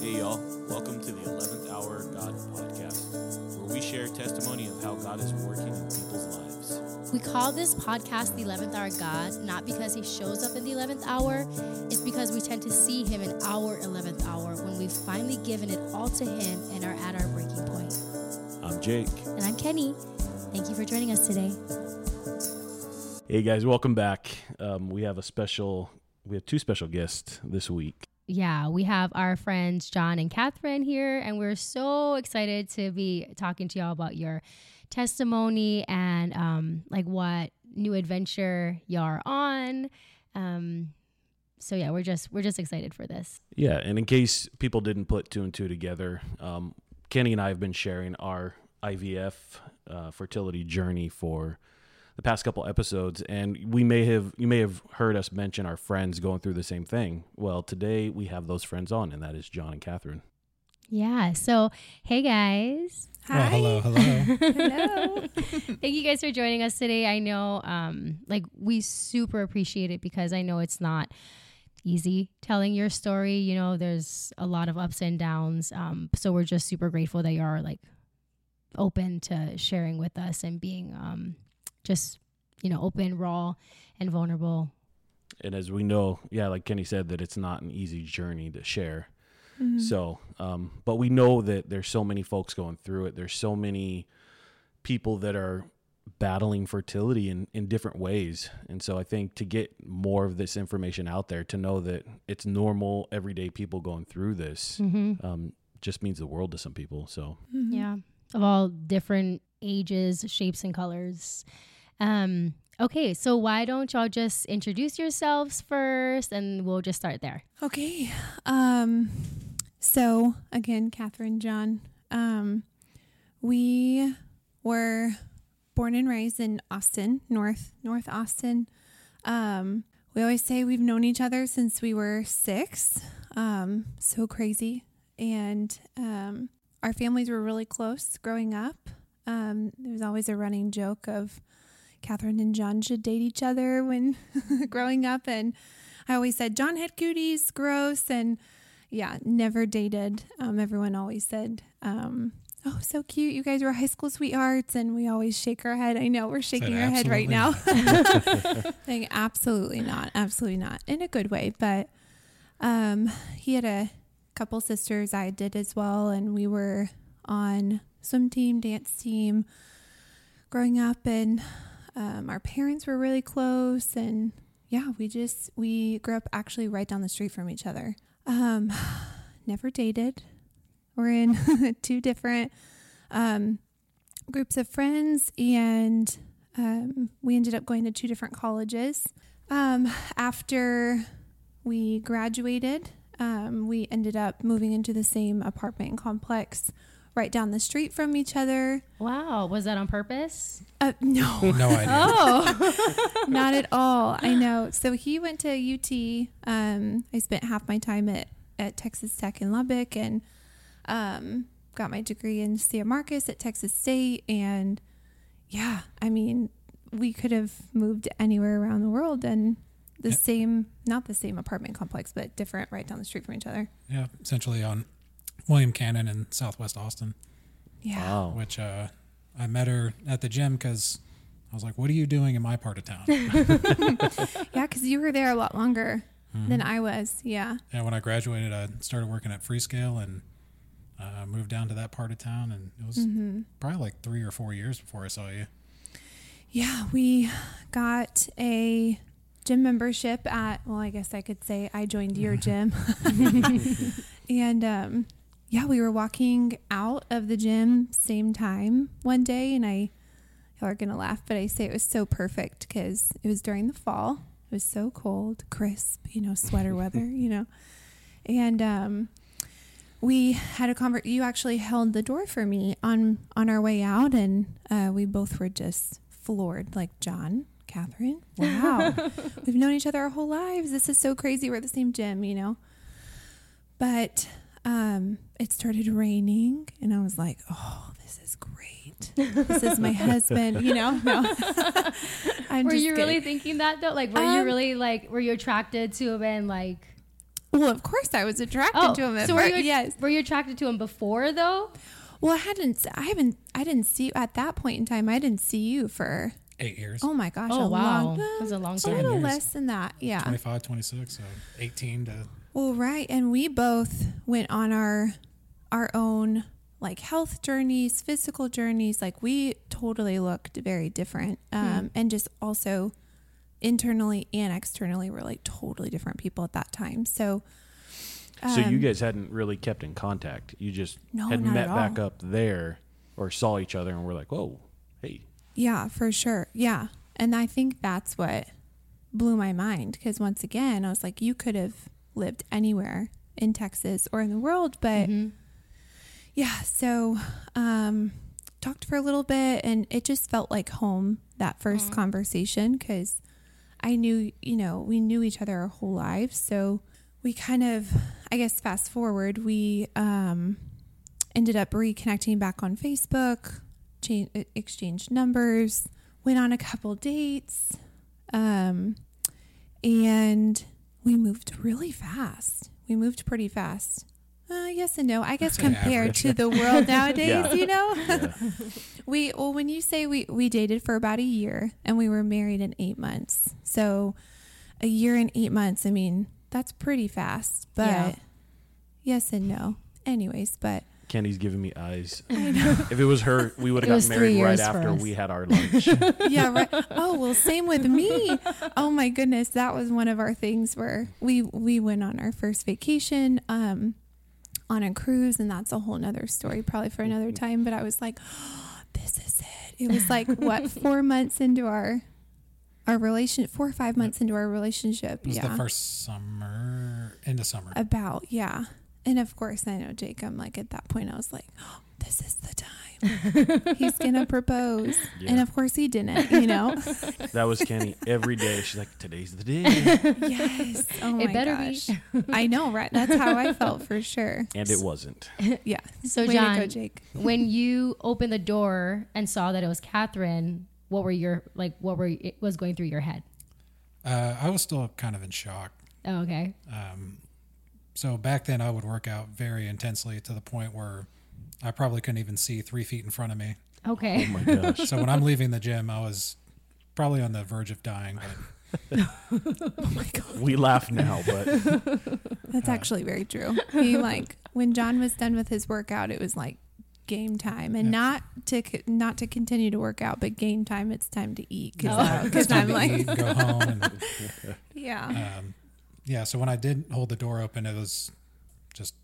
Hey, y'all. Welcome to the 11th Hour God podcast, where we share testimony of how God is working in people's lives. We call this podcast the 11th Hour God, not because he shows up in the 11th hour. It's because we tend to see him in our 11th hour when we've finally given it all to him and are at our breaking point. I'm Jake. And I'm Kenny. Thank you for joining us today. Hey, guys. Welcome back. Um, we have a special, we have two special guests this week. Yeah, we have our friends Jon and Catherine here, and we're so excited to be talking to y'all about your testimony and um, like what new adventure y'all are on. Um, so yeah, we're just we're just excited for this. Yeah, and in case people didn't put two and two together, um, Kenny and I have been sharing our IVF uh, fertility journey for the past couple episodes and we may have you may have heard us mention our friends going through the same thing well today we have those friends on and that is jon and catherine Yeah. So hey guys. Well, hello, hello. Hello. Thank you guys for joining us today. I know um like we super appreciate it because I know it's not easy telling your story. You know, there's a lot of ups and downs. Um so we're just super grateful that you are like open to sharing with us and being um just, you know, open, raw and vulnerable. and as we know yeah like kenny said that it's not an easy journey to share Mm-hmm. so um, but we know that there's so many folks going through it there's so many people that are battling fertility in, in different ways and so i think to get more of this information out there to know that it's normal everyday people going through this Mhm. um, just means the world to some people so Mm-hmm. Yeah. Of all different ages, shapes, and colors. Um, okay, so why don't y'all just introduce yourselves first and we'll just start there. Okay. Um, so again, Catherine, Jon, um, we were born and raised in Austin, North North Austin. Um, we always say we've known each other since we were six. Um, so crazy, and um, our families were really close growing up. Um, there was always a running joke of Catherine and Jon should date each other when growing up, and I always said Jon had cooties, gross, and yeah, never dated. Um, everyone always said, um, "Oh, so cute! You guys were high school sweethearts," and we always shake our head. I know we're shaking our head right now. Saying absolutely not, absolutely not, in a good way. But um, he had a couple sisters. I did as well, and we were on swim team, dance team, growing up, and um, our parents were really close, and yeah, we just we grew up actually right down the street from each other. Um, never dated. We're in two different um, groups of friends, and um, we ended up going to two different colleges. Um, after we graduated, um, we ended up moving into the same apartment complex right down the street from each other. Wow, was that on purpose? Uh, no, No idea. Oh, not at all. I know. So he went to UT. Um, I spent half my time at, at Texas Tech in Lubbock and um, got my degree in San Marcos at Texas State. And yeah, I mean, we could have moved anywhere around the world and the Yeah. same, not the same apartment complex, but different right down the street from each other. Yeah, essentially on William Cannon in Southwest Austin, Yeah. wow which uh, I met her at the gym because I was like, "What are you doing in my part of town?" Yeah, because you were there a lot longer Mm-hmm. than I was. Yeah. Yeah. when I graduated, I started working at Freescale and uh, moved down to that part of town, and it was Mm-hmm. probably like three or four years before I saw you. Yeah, we got a gym membership at, well, I guess I could say I joined your gym. and um, yeah, we were walking out of the gym same time one day, and I, y'all are going to laugh, but I say it was so perfect because it was during the fall. It was so cold, crisp, you know, sweater weather, you know. And um, we had a convert. You actually held the door for me on on our way out, and uh, we both were just floored. Like Jon, Catherine, wow, we've known each other our whole lives. This is so crazy. We're at the same gym, you know. But um, it started raining, and I was like, oh, this is great. This is my husband, you know. No, I'm were just you kidding. really thinking that though? Like, were you Um, really like, were you attracted to him and like, Well, of course I was attracted Oh, to him. So were you yes. were you attracted to him before though? Well, I hadn't. I haven't. I didn't see at that point in time. I didn't see you for. Eight years. Oh my gosh! Oh, a wow. long. That was a long time. A time. little years. less than that. Yeah. 25, 26, so 18 to Well, right, and we both went on our our own like health journeys, physical journeys. Like we totally looked very different, um, and just also internally and externally, we're like totally different people at that time. So, so you um, guys hadn't really kept in contact. You just No, had met back up there or saw each other and were like, "Whoa, hey." Yeah, for sure. Yeah. And I think that's what blew my mind because once again, I was like, you could have lived anywhere in Texas or in the world, but Mhm. Yeah, so um talked for a little bit and it just felt like home that 1st conversation because I knew, you know, we knew each other our whole lives. So we kind of I guess fast forward, we um ended up reconnecting back on Facebook, cha- exchanged numbers, went on a couple dates, um, and we moved really fast. We moved pretty fast. Uh, yes and no. I guess compared to the world nowadays, Yeah. you know, Yeah. we well when you say we we dated for about a year and we were married in eight months, so a year and eight months. I mean, that's pretty fast. But Yeah. yes and no. Anyways, but Candy's giving me eyes. if it was her, we would have was gotten married right after we had our lunch. yeah, right. Oh well, same with me. Oh my goodness, that was one of our things where we we went on our first vacation um on a cruise, and that's a whole nother story, probably for another mm-hmm. time. But I was like, this is it. It was like what four months into our our relation, four or five months into our relationship. it was yeah, the first summer into summer. about yeah. And of course, I know Jake. I'm like at that point, I was like, oh, this is the time. He's gonna propose, and of course, he didn't. You know. that was Kenny every day. She's like, "Today's the day," Yes. Oh my It better gosh. be. I know, right? That's how I felt for sure. and it wasn't. Yeah. So Way Jon, go, Jake. when you opened the door and saw that it was Catherine, what were your like? What were it was going through your head? Uh, I was still kind of in shock. Oh, okay. Um, so back then, I would work out very intensely to the point where I probably couldn't even see three feet in front of me. Okay. Oh my gosh. So when I'm leaving the gym, I was probably on the verge of dying. But Oh my god. We laugh now, but That's actually very true. He like when Jon was done with his workout, it was like game time, and Yeah. not to not to continue to work out, but game time. It's time to eat Oh. because it's I'm like, eat go home. And, yeah, um, yeah. So when I did hold the door open, it was just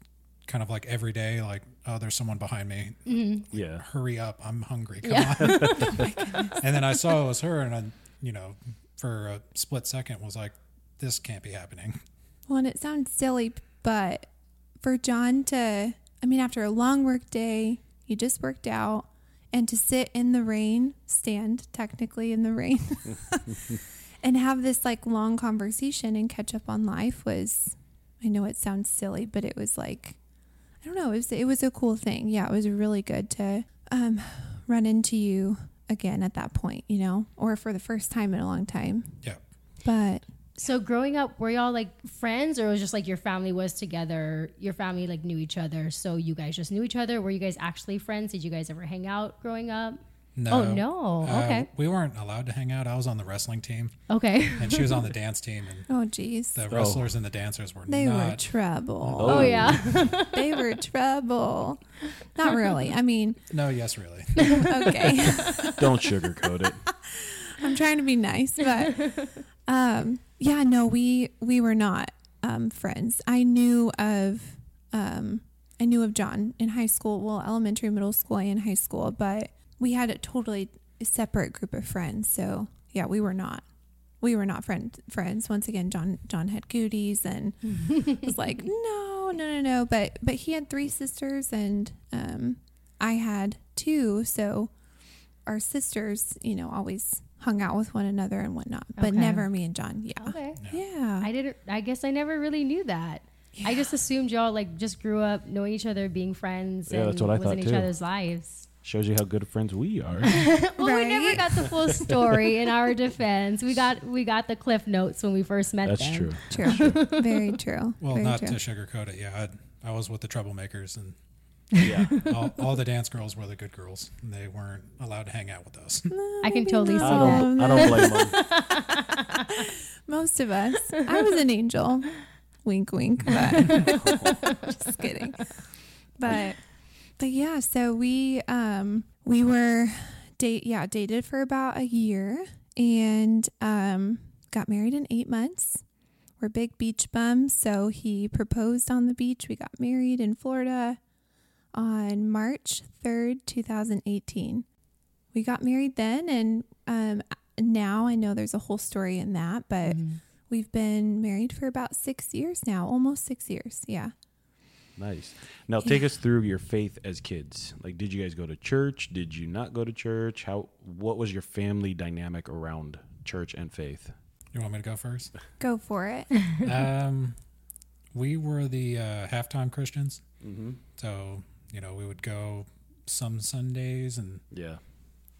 kind of like every day, like, oh, there's someone behind me. Mm-hmm. yeah. Hurry up, I'm hungry. Come Yeah. on. Oh and then I saw it was her, and I, you know, for a split second, was like, this can't be happening. Well, and it sounds silly, but for Jon to, I mean, after a long work day, you just worked out, and to sit in the rain, stand technically in the rain, and have this like long conversation and catch up on life was, I know it sounds silly, but it was like, I don't know, it was, it was a cool thing. Yeah, it was really good to um, run into you again at that point, you know, or for the first time in a long time. Yeah. But So growing up, were y'all like friends, or was just like your family was together? Your family like knew each other, so you guys just knew each other. Were you guys actually friends? Did you guys ever hang out growing up? No. Oh no. Uh, Okay. we weren't allowed to hang out. I was on the wrestling team, Okay. and she was on the dance team, and oh, geez. the wrestlers and the dancers were not. They were not. trouble. Oh, yeah. they were trouble. Not really. I mean, no, yes, really. okay. Don't sugarcoat it. I'm trying to be nice, but um, yeah, no, we we were not um, friends. I knew of um, I knew of Jon in high school, well, elementary, middle school, and high school, but we had a totally separate group of friends. So yeah, we were not. We were not friend friends. Once again, Jon Jon had goodies and was like, no, no, no, no. But but he had three sisters and um, I had two. So our sisters, you know, always hung out with one another and whatnot, but Okay. never me and Jon. Yeah, Okay. yeah. I didn't. I guess I never really knew that. I just assumed y'all like just grew up knowing each other, being friends, Yeah, and that's what I was in thought, each other's lives. Shows you how good friends we are. well, we never got the full story in our defense. We got we got the cliff notes when we first met That's them. true. True. Very true. Well, Very not true. to sugarcoat it. Yeah, I, I was with the troublemakers, and Yeah. all, all the dance girls were the good girls, and they weren't allowed to hang out with us. I can Maybe totally see I not. don't. I don't blame them. Most of us. I was an angel. wink, wink. But just kidding. But but yeah, so we um we were date yeah dated for about a year and um got married in eight months. We're big beach bums, so he proposed on the beach. We got married in Florida on March third, two thousand eighteen. We got married then, and um, now I know there's a whole story in that, but Mhm. we've been married for about six years now, almost six years. Yeah. Nice. Now take us through your faith as kids. Like, did you guys go to church? Did you not go to church? How? What was your family dynamic around church and faith? You want me to go first? Go for it. um, we were the uh, halftime Christians, Mm-hmm. so you know we would go some Sundays, and Yeah.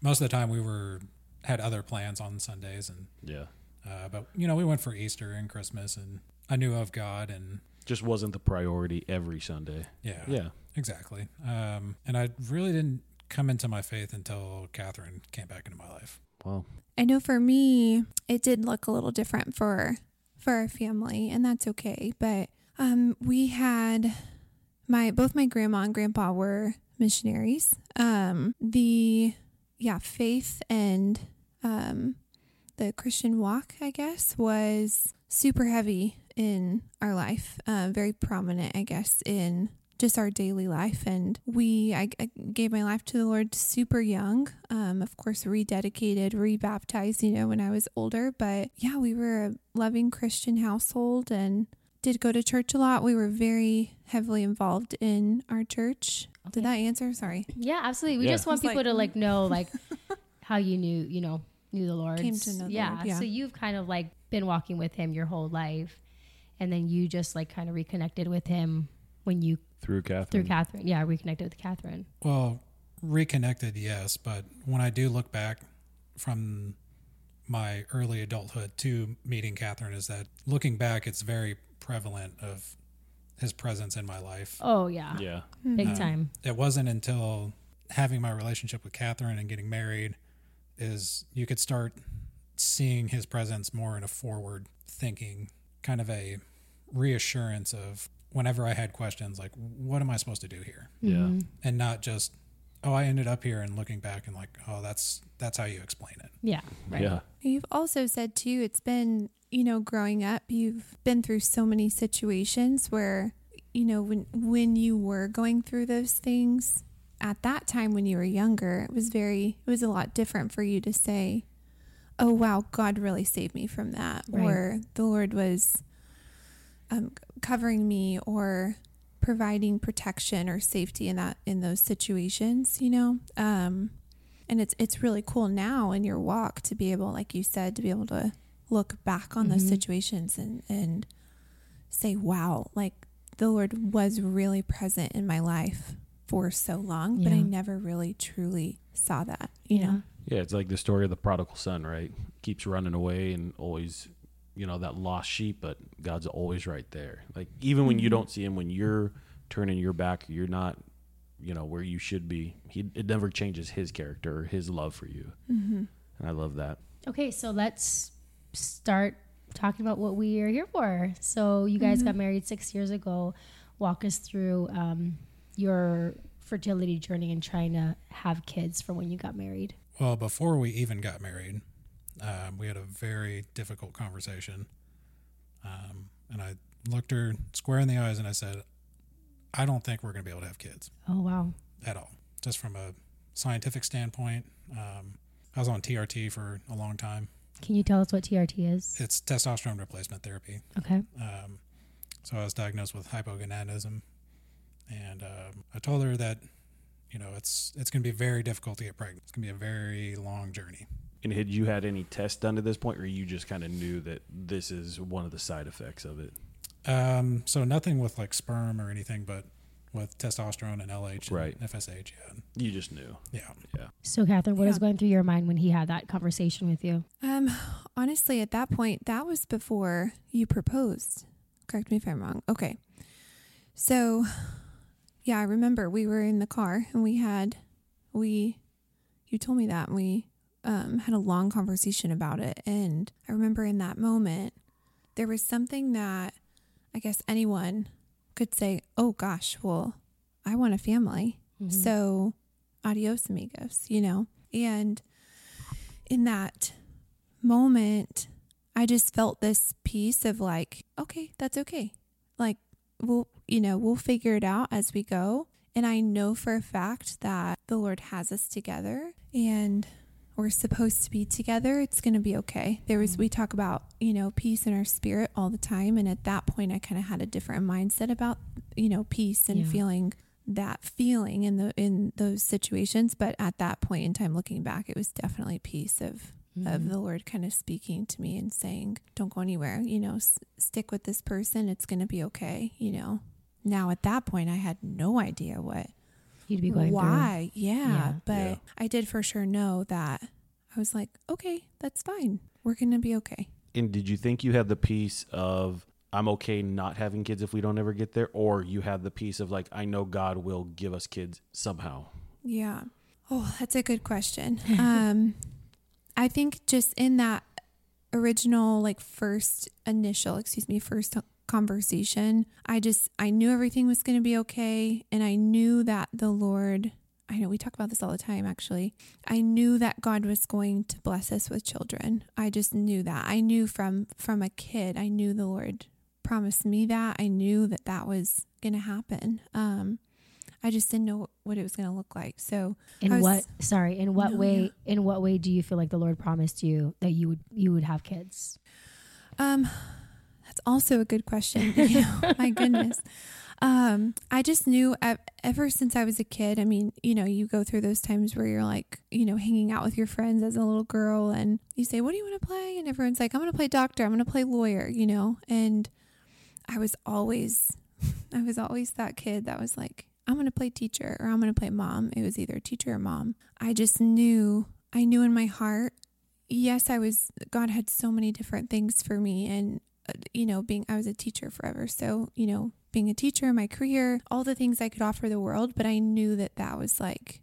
most of the time we were had other plans on Sundays, and Yeah. uh, but you know we went for Easter and Christmas, and I knew of God, and Just wasn't the priority every Sunday. yeah, Yeah. exactly. Um, and I really didn't come into my faith until Catherine came back into my life. Well, I know for me, it did look a little different for for our family, and that's okay. But um, we had my both my grandma and grandpa were missionaries. Um, the yeah, faith and um, the Christian walk, I guess, was super heavy in our life. Uh, very prominent, I guess, in just our daily life. And we, I, I gave my life to the Lord super young. Um, of course, rededicated, rebaptized, you know, when I was older. But yeah, we were a loving Christian household and did go to church a lot. We were very heavily involved in our church. Okay. Did that answer? Sorry. Yeah, absolutely. We Yeah. just want It's like- people to like know like how you knew, you know, knew the Lord. Came to know the yeah. Lord, yeah. So you've kind of like been walking with him your whole life. And then you just like kind of reconnected with him when you through Catherine. through Catherine. Yeah, reconnected with Catherine. Well, reconnected, yes, but when I do look back from my early adulthood to meeting Catherine, is that looking back, it's very prevalent of his presence in my life. Oh yeah. Yeah. Big Um, time. It wasn't until having my relationship with Catherine and getting married is you could start seeing his presence more in a forward thinking, kind of a reassurance of whenever I had questions like, what am I supposed to do here? Yeah. Mhm. and not just oh i ended up here and looking back and like oh that's that's how you explain it Yeah. Right. Yeah. You've also said too, it's been, you know, growing up, you've been through so many situations where, you know, when when you were going through those things at that time when you were younger, it was very it was a lot different for you to say, "Oh wow, God really saved me from that," Right. or the Lord was um, covering me or providing protection or safety in that in those situations, you know. Um and it's it's really cool now in your walk to be able like you said to be able to look back on those Mhm. situations and and say wow like the lord was really present in my life for so long but i never really truly saw that you Yeah. know Yeah. It's like the story of the prodigal son, right? Keeps running away and always, you know, that lost sheep, but God's always right there. Like even when you Mhm. don't see him, when you're turning your back, you're not, you know, where you should be. He it never changes his character or his love for you, mm-hmm. and I love that. Okay, so let's start talking about what we are here for. So you guys got Mhm. married six years ago. Walk us through um, your fertility journey and trying to have kids from when you got married. Well before we even got married um, we had a very difficult conversation um, and i looked her square in the eyes and i said i don't think we're going to be able to have kids Oh wow. at all just from a scientific standpoint um, i was on trt for a long time Can you tell us what TRT is? it's testosterone replacement therapy Okay. Um, so I was diagnosed with hypogonadism, and um, I told her that you know it's it's going to be very difficult to get pregnant. It's going to be a very long journey. And had you had any tests done to this point, or you just kind of knew that this is one of the side effects of it? Um, so nothing with like sperm or anything, but with testosterone and LH and Right. FSH. Yeah. You just knew. Yeah. Yeah. So, Catherine, what was going through your mind when he had that conversation with you? Um, honestly, at that point, that was before you proposed. Correct me if I'm wrong. Okay. So, yeah, I remember we were in the car and we had, we, you told me that and we um, had a long conversation about it. And I remember in that moment, there was something that I guess anyone could say, oh gosh, well, I want a family. Mhm. So, adios, amigos, you know? And in that moment, I just felt this peace of like, okay, that's okay. Like, we'll, you know, we'll figure it out as we go. And I know for a fact that the Lord has us together and we're supposed to be together. It's going to be okay. There was, mm-hmm. we talk about, you know, peace in our spirit all the time. And at that point, I kind of had a different mindset about, you know, peace and Yeah. feeling that feeling in the in those situations but at that point in time looking back it was definitely peace of of Mhm. the lord kind of speaking to me and saying don't go anywhere you know s- stick with this person it's going to be okay you know now at that point i had no idea what You'd be going through. why yeah, Yeah. but Yeah. i did for sure know that i was like okay that's fine we're going to be okay And did you think you had the peace of I'm okay not having kids if we don't ever get there, or you had the peace of like I know God will give us kids somehow? Yeah. Oh, that's a good question. um, I think just in that original, like first initial, excuse me, first conversation, I just, I knew everything was going to be okay. And I knew that the Lord, I know we talk about this all the time, actually. I knew that God was going to bless us with children. I just knew that. I knew from, from a kid, I knew the Lord promised me that. I knew that that was going to happen. Um, I just didn't know what it was going to look like. So, In was- what? Sorry. In what No, way? yeah. In what way do you feel like the Lord promised you that you would you would have kids? um, that's also a good question. You know, my goodness. Um, I just knew ever since I was a kid. I mean, you know, you go through those times where you're like, you know, hanging out with your friends as a little girl, and you say, "What do you want to play?" And everyone's like, "I'm going to play doctor. I'm going to play lawyer." You know, and I was always, I was always that kid that was like, "I'm going to play teacher" or "I'm going to play mom." It was either teacher or mom. I just knew. I knew in my heart. Yes, I was. God had so many different things for me, and uh, you know, being I was a teacher forever, so you know, being a teacher, my career, all the things I could offer the world, but I knew that that was like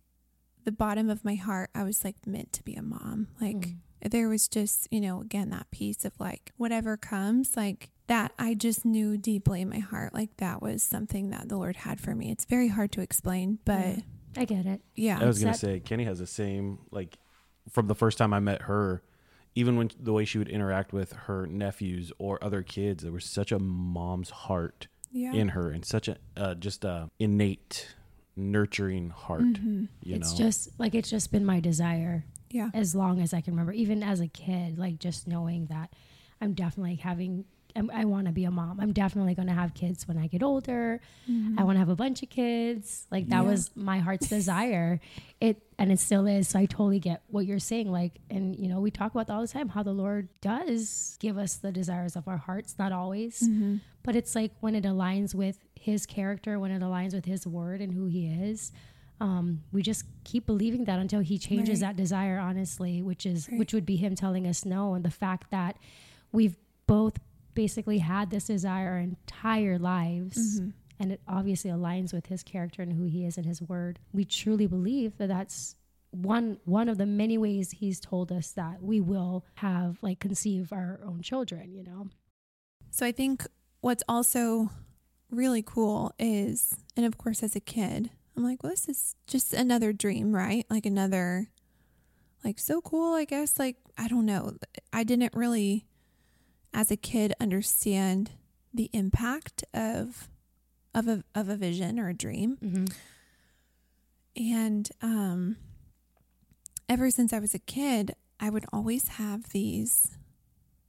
the bottom of my heart. I was like meant to be a mom. Like Mm. there was just, you know, again that peace of like whatever comes, like that I just knew deeply in my heart like that was something that the Lord had for me. It's very hard to explain, but Yeah. I get it. yeah. I was gonna that- say Kenny has the same like from the first time I met her, even when the way she would interact with her nephews or other kids, there was such a mom's heart yeah. in her and such a uh, just a innate nurturing heart. Mhm. You it's know, just like it's just been my desire Yeah. as long as I can remember, even as a kid, like just knowing that I'm definitely having, I'm, I want to be a mom. I'm definitely going to have kids when I get older. Mhm. I want to have a bunch of kids. Like that Yeah. was my heart's desire. It, and it still is. So I totally get what you're saying. Like, and you know, we talk about all the time, how the Lord does give us the desires of our hearts, not always, Mhm. but it's like when it aligns with his character, when it aligns with his word and who he is, um, we just keep believing that until he changes Right. that desire, honestly, which is Right. which would be him telling us no. And the fact that we've both basically had this desire our entire lives Mhm. and it obviously aligns with his character and who he is and his word. We truly believe that that's one one of the many ways he's told us that we will have like conceive our own children, you know. So I think what's also really cool is, and of course, as a kid, I'm like, well, this is just another dream, right? Like another, like, so cool, I guess. Like, I don't know. I didn't really, as a kid, understand the impact of of a of a vision or a dream. Mm-hmm. And um, ever since I was a kid, I would always have these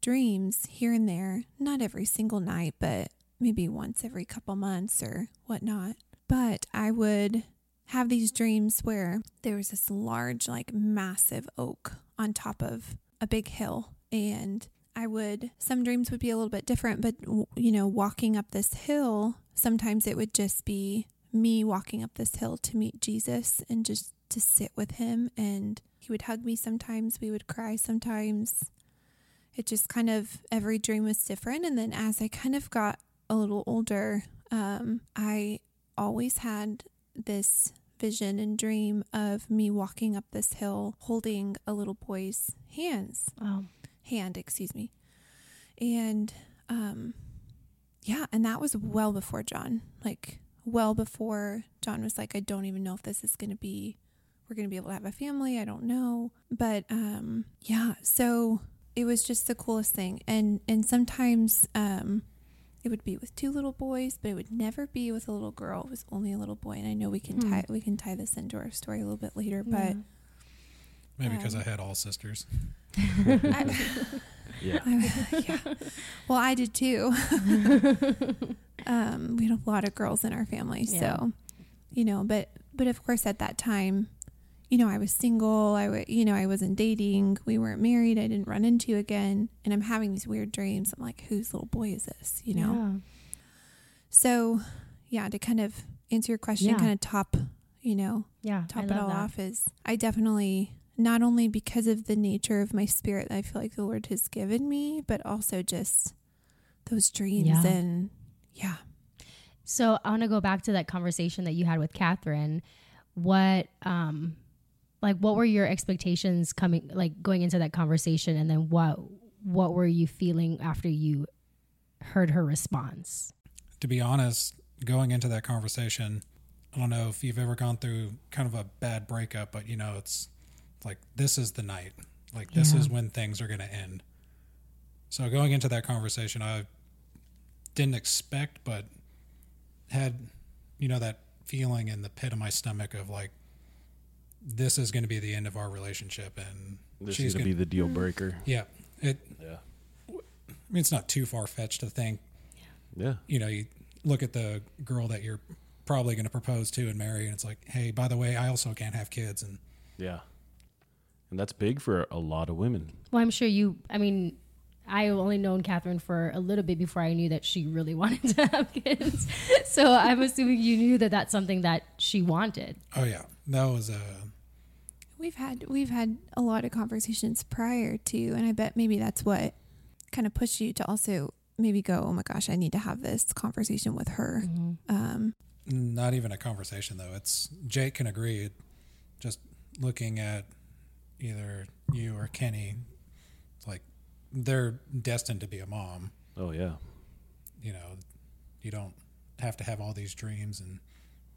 dreams here and there, not every single night, but maybe once every couple months or whatnot. But I would have these dreams where there was this large, like massive oak on top of a big hill. And I would, some dreams would be a little bit different, but, you know, walking up this hill, sometimes it would just be me walking up this hill to meet Jesus and just to sit with him. And he would hug me sometimes, we would cry sometimes. It just kind of, every dream was different. And then as I kind of got a little older, um, I always had this vision and dream of me walking up this hill holding a little boy's hands Wow. Hand excuse me and um yeah and that was well before jon like well before jon was like i don't even know if this is going to be we're going to be able to have a family i don't know but um yeah so it was just the coolest thing and and sometimes um it would be with two little boys, but it would never be with a little girl. It was only a little boy, and I know we can Hmm. tie we can tie this into our story a little bit later. But Maybe because Um, I had all sisters. I, Yeah. I- yeah, well, I did too. um, we had a lot of girls in our family, Yeah. so you know. But but of course, at that time, you know, I was single. I wa you know, I wasn't dating. We weren't married. I didn't run into again, and I'm having these weird dreams. I'm like, whose little boy is this? You know. Yeah. So, yeah, to kind of answer your question, Yeah. kind of top, you know, Yeah. top it all that. off is I definitely not only because of the nature of my spirit that I feel like the Lord has given me, but also just those dreams Yeah. and yeah. So I want to go back to that conversation that you had with Catherine. What, um, like, what were your expectations coming, like, going into that conversation, and then what, what were you feeling after you heard her response? To be honest, going into that conversation, I don't know if you've ever gone through kind of a bad breakup, but you know, it's like this is the night. Like this Yeah. is when things are going to end. So going into that conversation, I didn't expect, but had, you know, that feeling in the pit of my stomach of like, this is going to be the end of our relationship, and This she's is going going to be the deal breaker. Mm. yeah. It, Yeah. I mean, it's not too far fetched to think Yeah. you know, you look at the girl that you're probably going to propose to and marry, and it's like, hey, by the way, I also can't have kids, and Yeah. And that's big for a lot of women. Well, I'm sure you, I mean, I only known Catherine for a little bit before I knew that she really wanted to have kids. so I'm assuming you knew that that's something that she wanted. oh yeah, that was uh, We've had we've had a lot of conversations prior to and I bet maybe that's what kind of pushed you to also maybe go, "Oh my gosh, I need to have this conversation with her." Um not even a conversation though. It's Jake can agree. Just looking at either you or Kenny, like they're destined to be a mom. Oh, yeah. You know, you don't have to have all these dreams and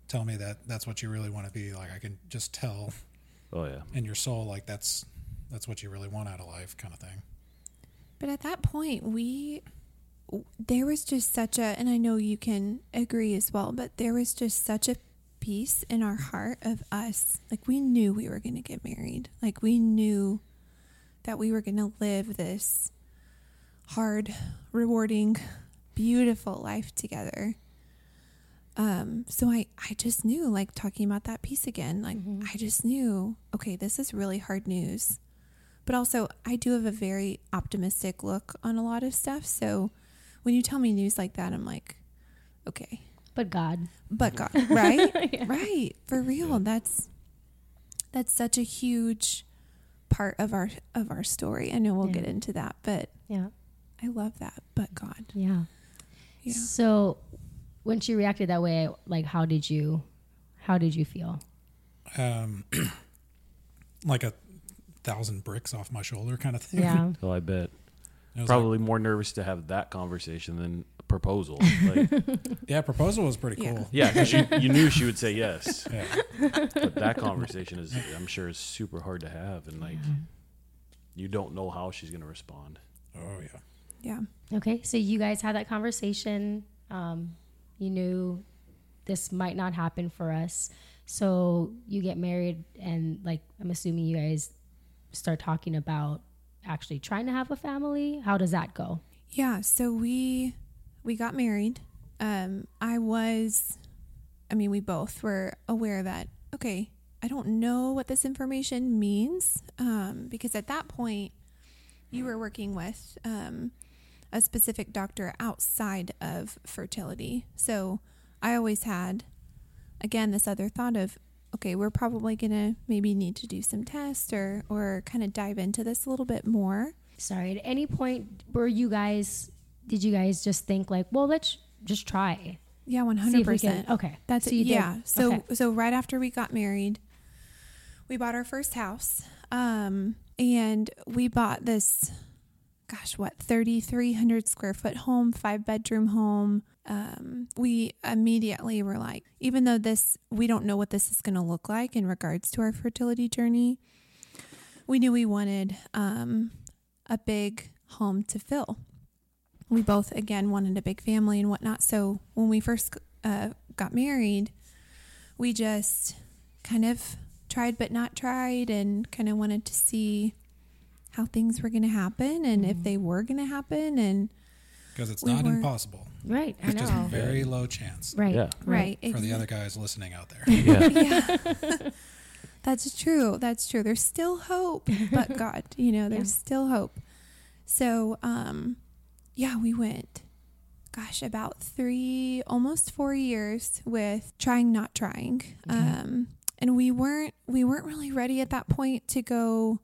tell me that that's what you really want to be. Like I can just tell Oh, yeah. in your soul, like that's that's what you really want out of life, kind of thing. But at that point, we there was just such a, and I know you can agree as well, but there was just such a peace in our heart of us. Like we knew we were going to get married. Like we knew that we were going to live this hard, rewarding, beautiful life together. Um, so I, I just knew, like talking about that peace again, like I just knew, okay, this is really hard news but also I do have a very optimistic look on a lot of stuff. So when you tell me news like that, I'm like, okay, But God. but God, right? Yeah. Right. For real. That's that's such a huge part of our of our story. I know we'll Yeah. get into that, but Yeah. I love that. But God. Yeah. Yeah. So when she reacted that way, like, how did you, how did you feel? um, like a thousand bricks off my shoulder kind of thing. Yeah. Oh, I bet. It was Probably more nervous to have that conversation than a proposal. Like, like- yeah, proposal was pretty cool. yeah, because you, you knew she would say yes. Yeah. But that conversation is, I'm sure, is super hard to have. And, like, you don't know how she's going to respond. Oh yeah. Yeah. Okay, so you guys had that conversation. Um, you knew this might not happen for us. So you get married, and like I'm assuming you guys start talking about actually trying to have a family. How does that go? Yeah, so we we got married. Um I was I mean we both were aware that okay, I don't know what this information means um because at that point you were working with um a specific doctor outside of fertility. So I always had again, this other thought of, okay, we're probably going to maybe need to do some tests or, or kind of dive into this a little bit more. Sorry, at any point were you guys, did you guys just think like, well, let's just try? Yeah, hundred if we can- percent. Okay. That's So did- yeah. So okay. so right after we got married, we bought our first house. Um, and we bought this, gosh, what thirty three hundred square foot home, five bedroom home. Um, we immediately were like, even though this, we don't know what this is going to look like in regards to our fertility journey. We knew we wanted um, a big home to fill we both again wanted a big family and whatnot. So when we first uh, got married, we just kind of tried but not tried, and kind of wanted to see how things were going to happen and if they were going to happen. And Because it's We not were- impossible. Right. I It's just know. very low chance Right. Yeah. right, for the other guys listening out there. Yeah. yeah. That's true. That's true. There's still hope, but God, you know, there's Yeah. still hope. So, um, yeah, we went, gosh, about three, almost four years with trying, not trying. Okay. Um, and we weren't, we weren't really ready at that point to go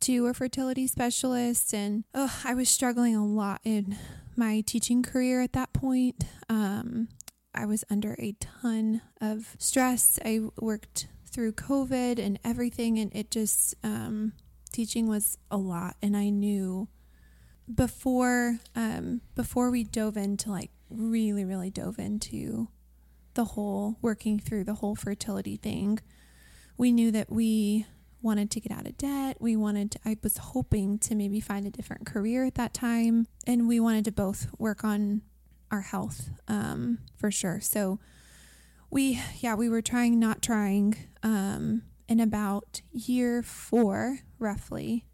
to a fertility specialist. And oh, I was struggling a lot in my teaching career at that point. Um, I was under a ton of stress. I worked through COVID and everything, and it just, um, teaching was a lot. And I knew before, um, before we dove into like really, really dove into the whole working through the whole fertility thing, we knew that we wanted to get out of debt. We wanted to, I was hoping to maybe find a different career at that time. And we wanted to both work on our health um, for sure. So we, yeah, we were trying, not trying. Um, in about year four, roughly,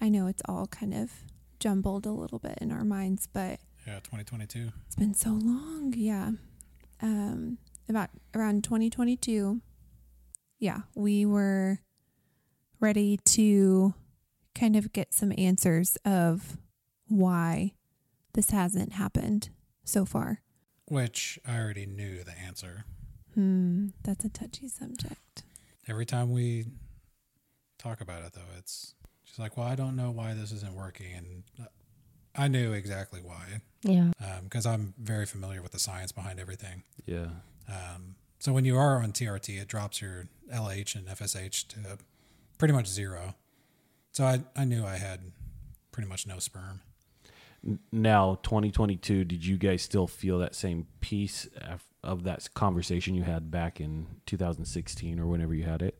I know it's all kind of jumbled a little bit in our minds, but Yeah, 2022. it's been so long. Yeah. Um, about around 2022. Yeah, we were ready to kind of get some answers of why this hasn't happened so far. Which I already knew the answer. Hmm, that's a touchy subject. Every time we talk about it, though, it's she's like, "Well, I don't know why this isn't working," and I knew exactly why Yeah. because I'm very familiar with the science behind everything. Yeah. Um, so when you are on TRT, it drops your LH and FSH to pretty much zero. So I, I knew I had pretty much no sperm. Now, 2022, did you guys still feel that same peace of that conversation you had back in 2016 or whenever you had it?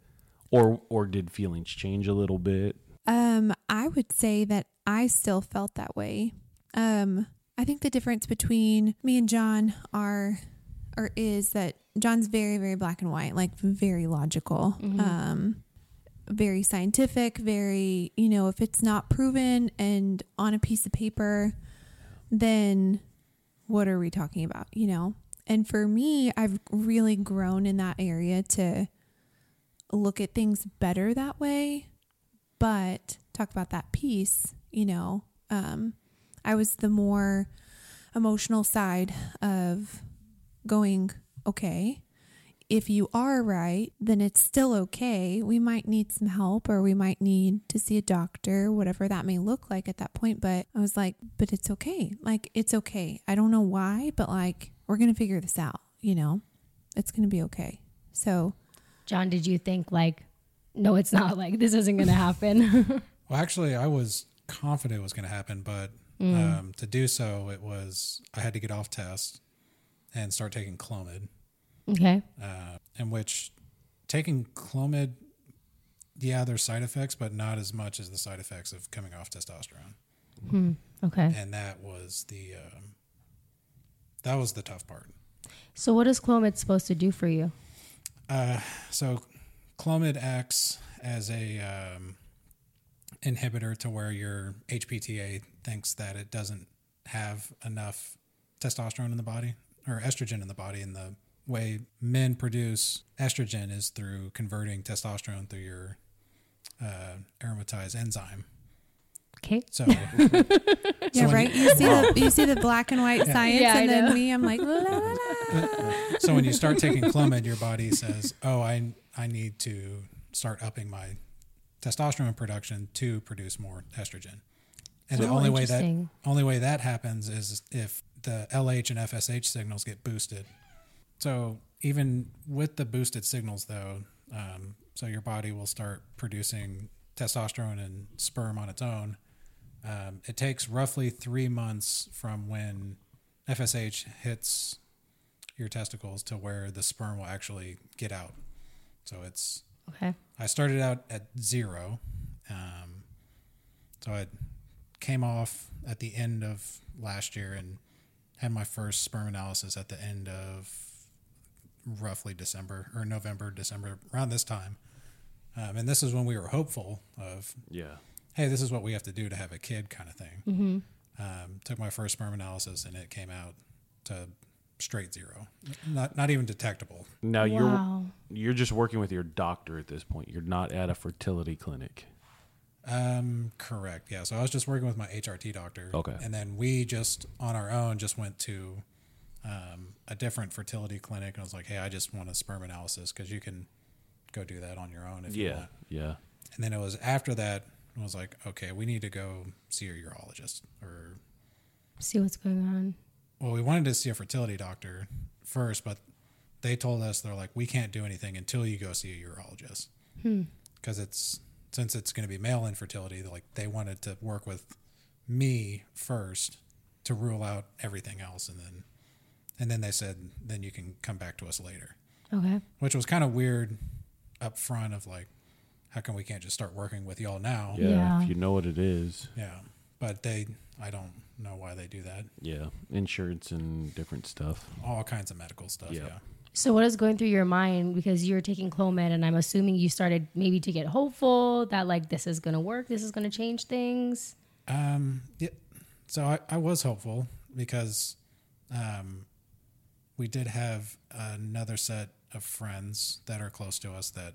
Or or did feelings change a little bit? Um, I would say that I still felt that way. Um, I think the difference between me and Jon are or is that Jon's very, very black and white, like very logical. Mhm. Um very scientific, very, you know, if it's not proven and on a peace of paper, then what are we talking about, you know? And for me, I've really grown in that area to look at things better that way. But talk about that piece, you know, um, I was the more emotional side of going, okay, if you are right, then it's still okay. We might need some help or we might need to see a doctor, whatever that may look like at that point. But I was like, but it's okay. Like, it's okay. I don't know why, but like, we're going to figure this out, you know? It's going to be okay. So, Jon, did you think like, no, it's not like this isn't going to happen? Well, actually, I was confident it was going to happen, but Mm. um, to do so, it was I had to get off test and start taking Clomid, okay. uh, in which taking Clomid, yeah, there's side effects, but not as much as the side effects of coming off testosterone. Hmm. Okay. and that was the um, that was the tough part. So what is Clomid supposed to do for you? Uh, so Clomid acts as a um, inhibitor to where your HPTA thinks that it doesn't have enough testosterone in the body or estrogen in the body, and the way men produce estrogen is through converting testosterone through your uh, aromatase enzyme Okay. So, Yeah, right. You, You see the you see the black and white science, Yeah, I and then know. me, I'm like, la, la, la, la. so when you start taking Clomid, your body says, "Oh, I I need to start upping my testosterone production to produce more estrogen." And the Oh, only way that interesting. only way that happens is if the LH and FSH signals get boosted. So even with the boosted signals, though, um, so your body will start producing testosterone and sperm on its own. Um, it takes roughly three months from when FSH hits your testicles to where the sperm will actually get out. So it's Okay. I started out at zero. Um, so I came off at the end of last year and had my first sperm analysis at the end of roughly December or November, December, around this time. Um, and this is when we were hopeful of, Yeah. hey, this is what we have to do to have a kid kind of thing. Mm-hmm. Um, took my first sperm analysis and it came out to straight zero, not not even detectable. Now you're you're just working with your doctor at this point. You're not at a fertility clinic. Um, correct. Yeah. So I was just working with my HRT doctor. Okay. And then we just on our own just went to um, a different fertility clinic and I was like, hey, I just want a sperm analysis because you can go do that on your own if you Yeah. want. Yeah. And then it was after that I was like, okay, we need to go see a urologist or See what's going on. well, we wanted to see a fertility doctor first, but they told us they're like, we can't do anything until you go see a urologist because it's since it's going to be male infertility. Like they wanted to work with me first to rule out everything else, and then and then they said then you can come back to us later, Okay. which was kind of weird up front of like, how come we can't just start working with y'all now? Yeah. Yeah. If you know what it is. Yeah, but they, I don't know why they do that. Yeah. Insurance and different stuff. All kinds of medical stuff. Yeah. yeah. So what is going through your mind because you're taking Clomid and I'm assuming you started maybe to get hopeful that like this is going to work, this is going to change things. Um, yeah. So I, I was hopeful because um, we did have another set of friends that are close to us that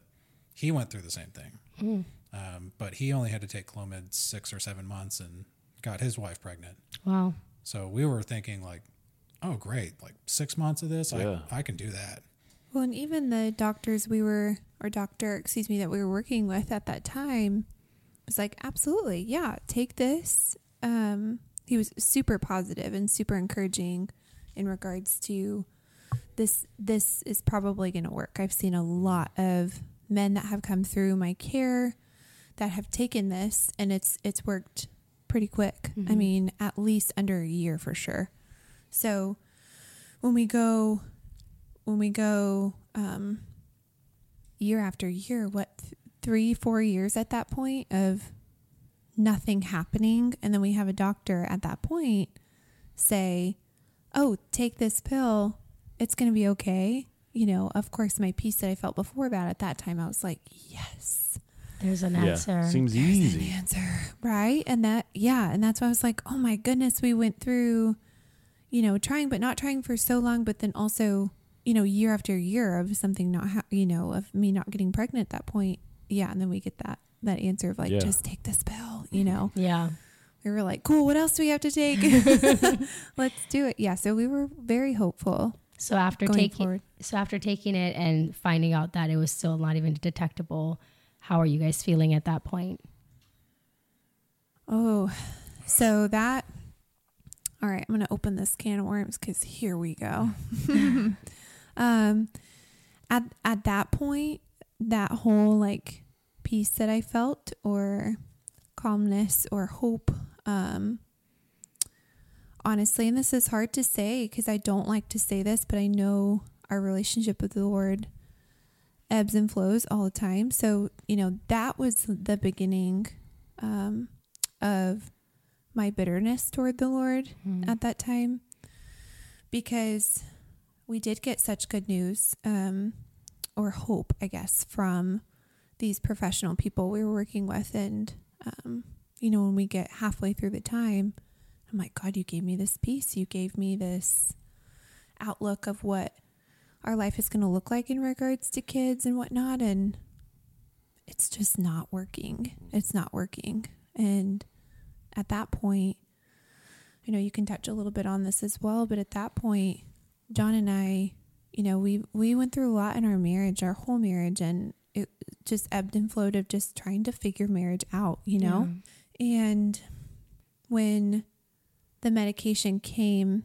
he went through the same thing. Um, but he only had to take Clomid six or seven months and got his wife pregnant. Wow. So we were thinking like, oh, great. Like six months of this, Yeah. I, I can do that. Well, and even the doctors we were, or doctor, excuse me, that we were working with at that time was like, absolutely, yeah, take this. Um, he was super positive and super encouraging in regards to this. This is probably going to work. I've seen a lot of men that have come through my care that have taken this, and it's it's worked pretty quick. I Mhm. mean, at least under a year for sure. So when we go when we go um, year after year, what th- three, four years at that point of nothing happening, and then we have a doctor at that point say, "Oh, take this pill; it's going to be okay." You know, of course, my peace that I felt before that at that time, I was like, "Yes." There's an Yeah. answer. Seems There's easy. an answer, right? And that, yeah, and that's why I was like, oh my goodness, we went through, you know, trying but not trying for so long, but then also, you know, year after year of something not, ha- you know, of me not getting pregnant at that point. Yeah, and then we get that that answer of like, Yeah. just take this pill, you know. yeah. We were like, cool. What else do we have to take? Let's do it. Yeah, so we were very hopeful So after taking forward. so after taking it and finding out that it was still not even detectable, how are you guys feeling at that point? Oh, so that. All right, I'm going to open this can of worms because here we go. um, at at that point, that whole like peace that I felt, or calmness, or hope. Um, honestly, and this is hard to say because I don't like to say this, but I know our relationship with the Lord ebbs and flows all the time. So you know that was the beginning. Um, of my bitterness toward the Lord Hmm. at that time because we did get such good news um, or hope, I guess, from these professional people we were working with. And, um, you know, when we get halfway through the time, I'm like, God, you gave me this peace. You gave me this outlook of what our life is going to look like in regards to kids and whatnot. And it's just not working. Mm-hmm. It's not working. And at that point, I know you can touch a little bit on this as well, but at that point, Jon and I, you know, we we went through a lot in our marriage, our whole marriage, and it just ebbed and flowed of just trying to figure marriage out, you know. And when the medication came,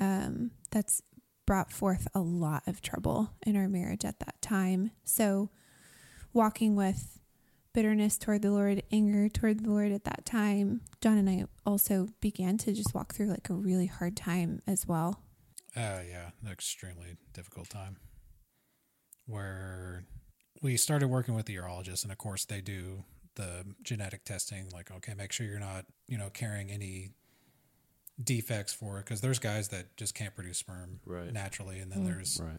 um, that's brought forth a lot of trouble in our marriage at that time. So, walking with bitterness toward the Lord, anger toward the Lord at that time, Jon and I also began to just walk through like a really hard time as well. Uh, yeah, an extremely difficult time where we started working with the urologist, and of course, they do the genetic testing like, okay, make sure you're not, you know, carrying any defects for it because there's guys that just can't produce sperm Right. naturally, and then there's Right.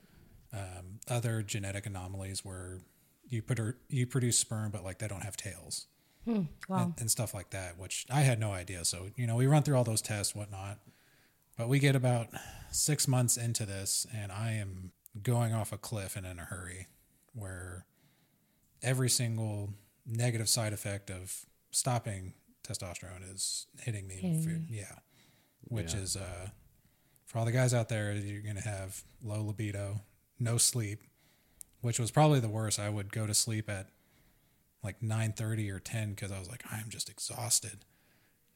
um, other genetic anomalies where you put you produce sperm, but like they don't have tails Hmm. Wow. and, and stuff like that, which I had no idea. So, you know, we run through all those tests, whatnot. But we get about six months into this, and I am going off a cliff and in a hurry where every single negative side effect of stopping testosterone is hitting me. Hitting. Yeah. Which Yeah. is, uh, for all the guys out there, you're going to have low libido, no sleep, which was probably the worst. I would go to sleep at like 9.30 or 10 because i was like i'm just exhausted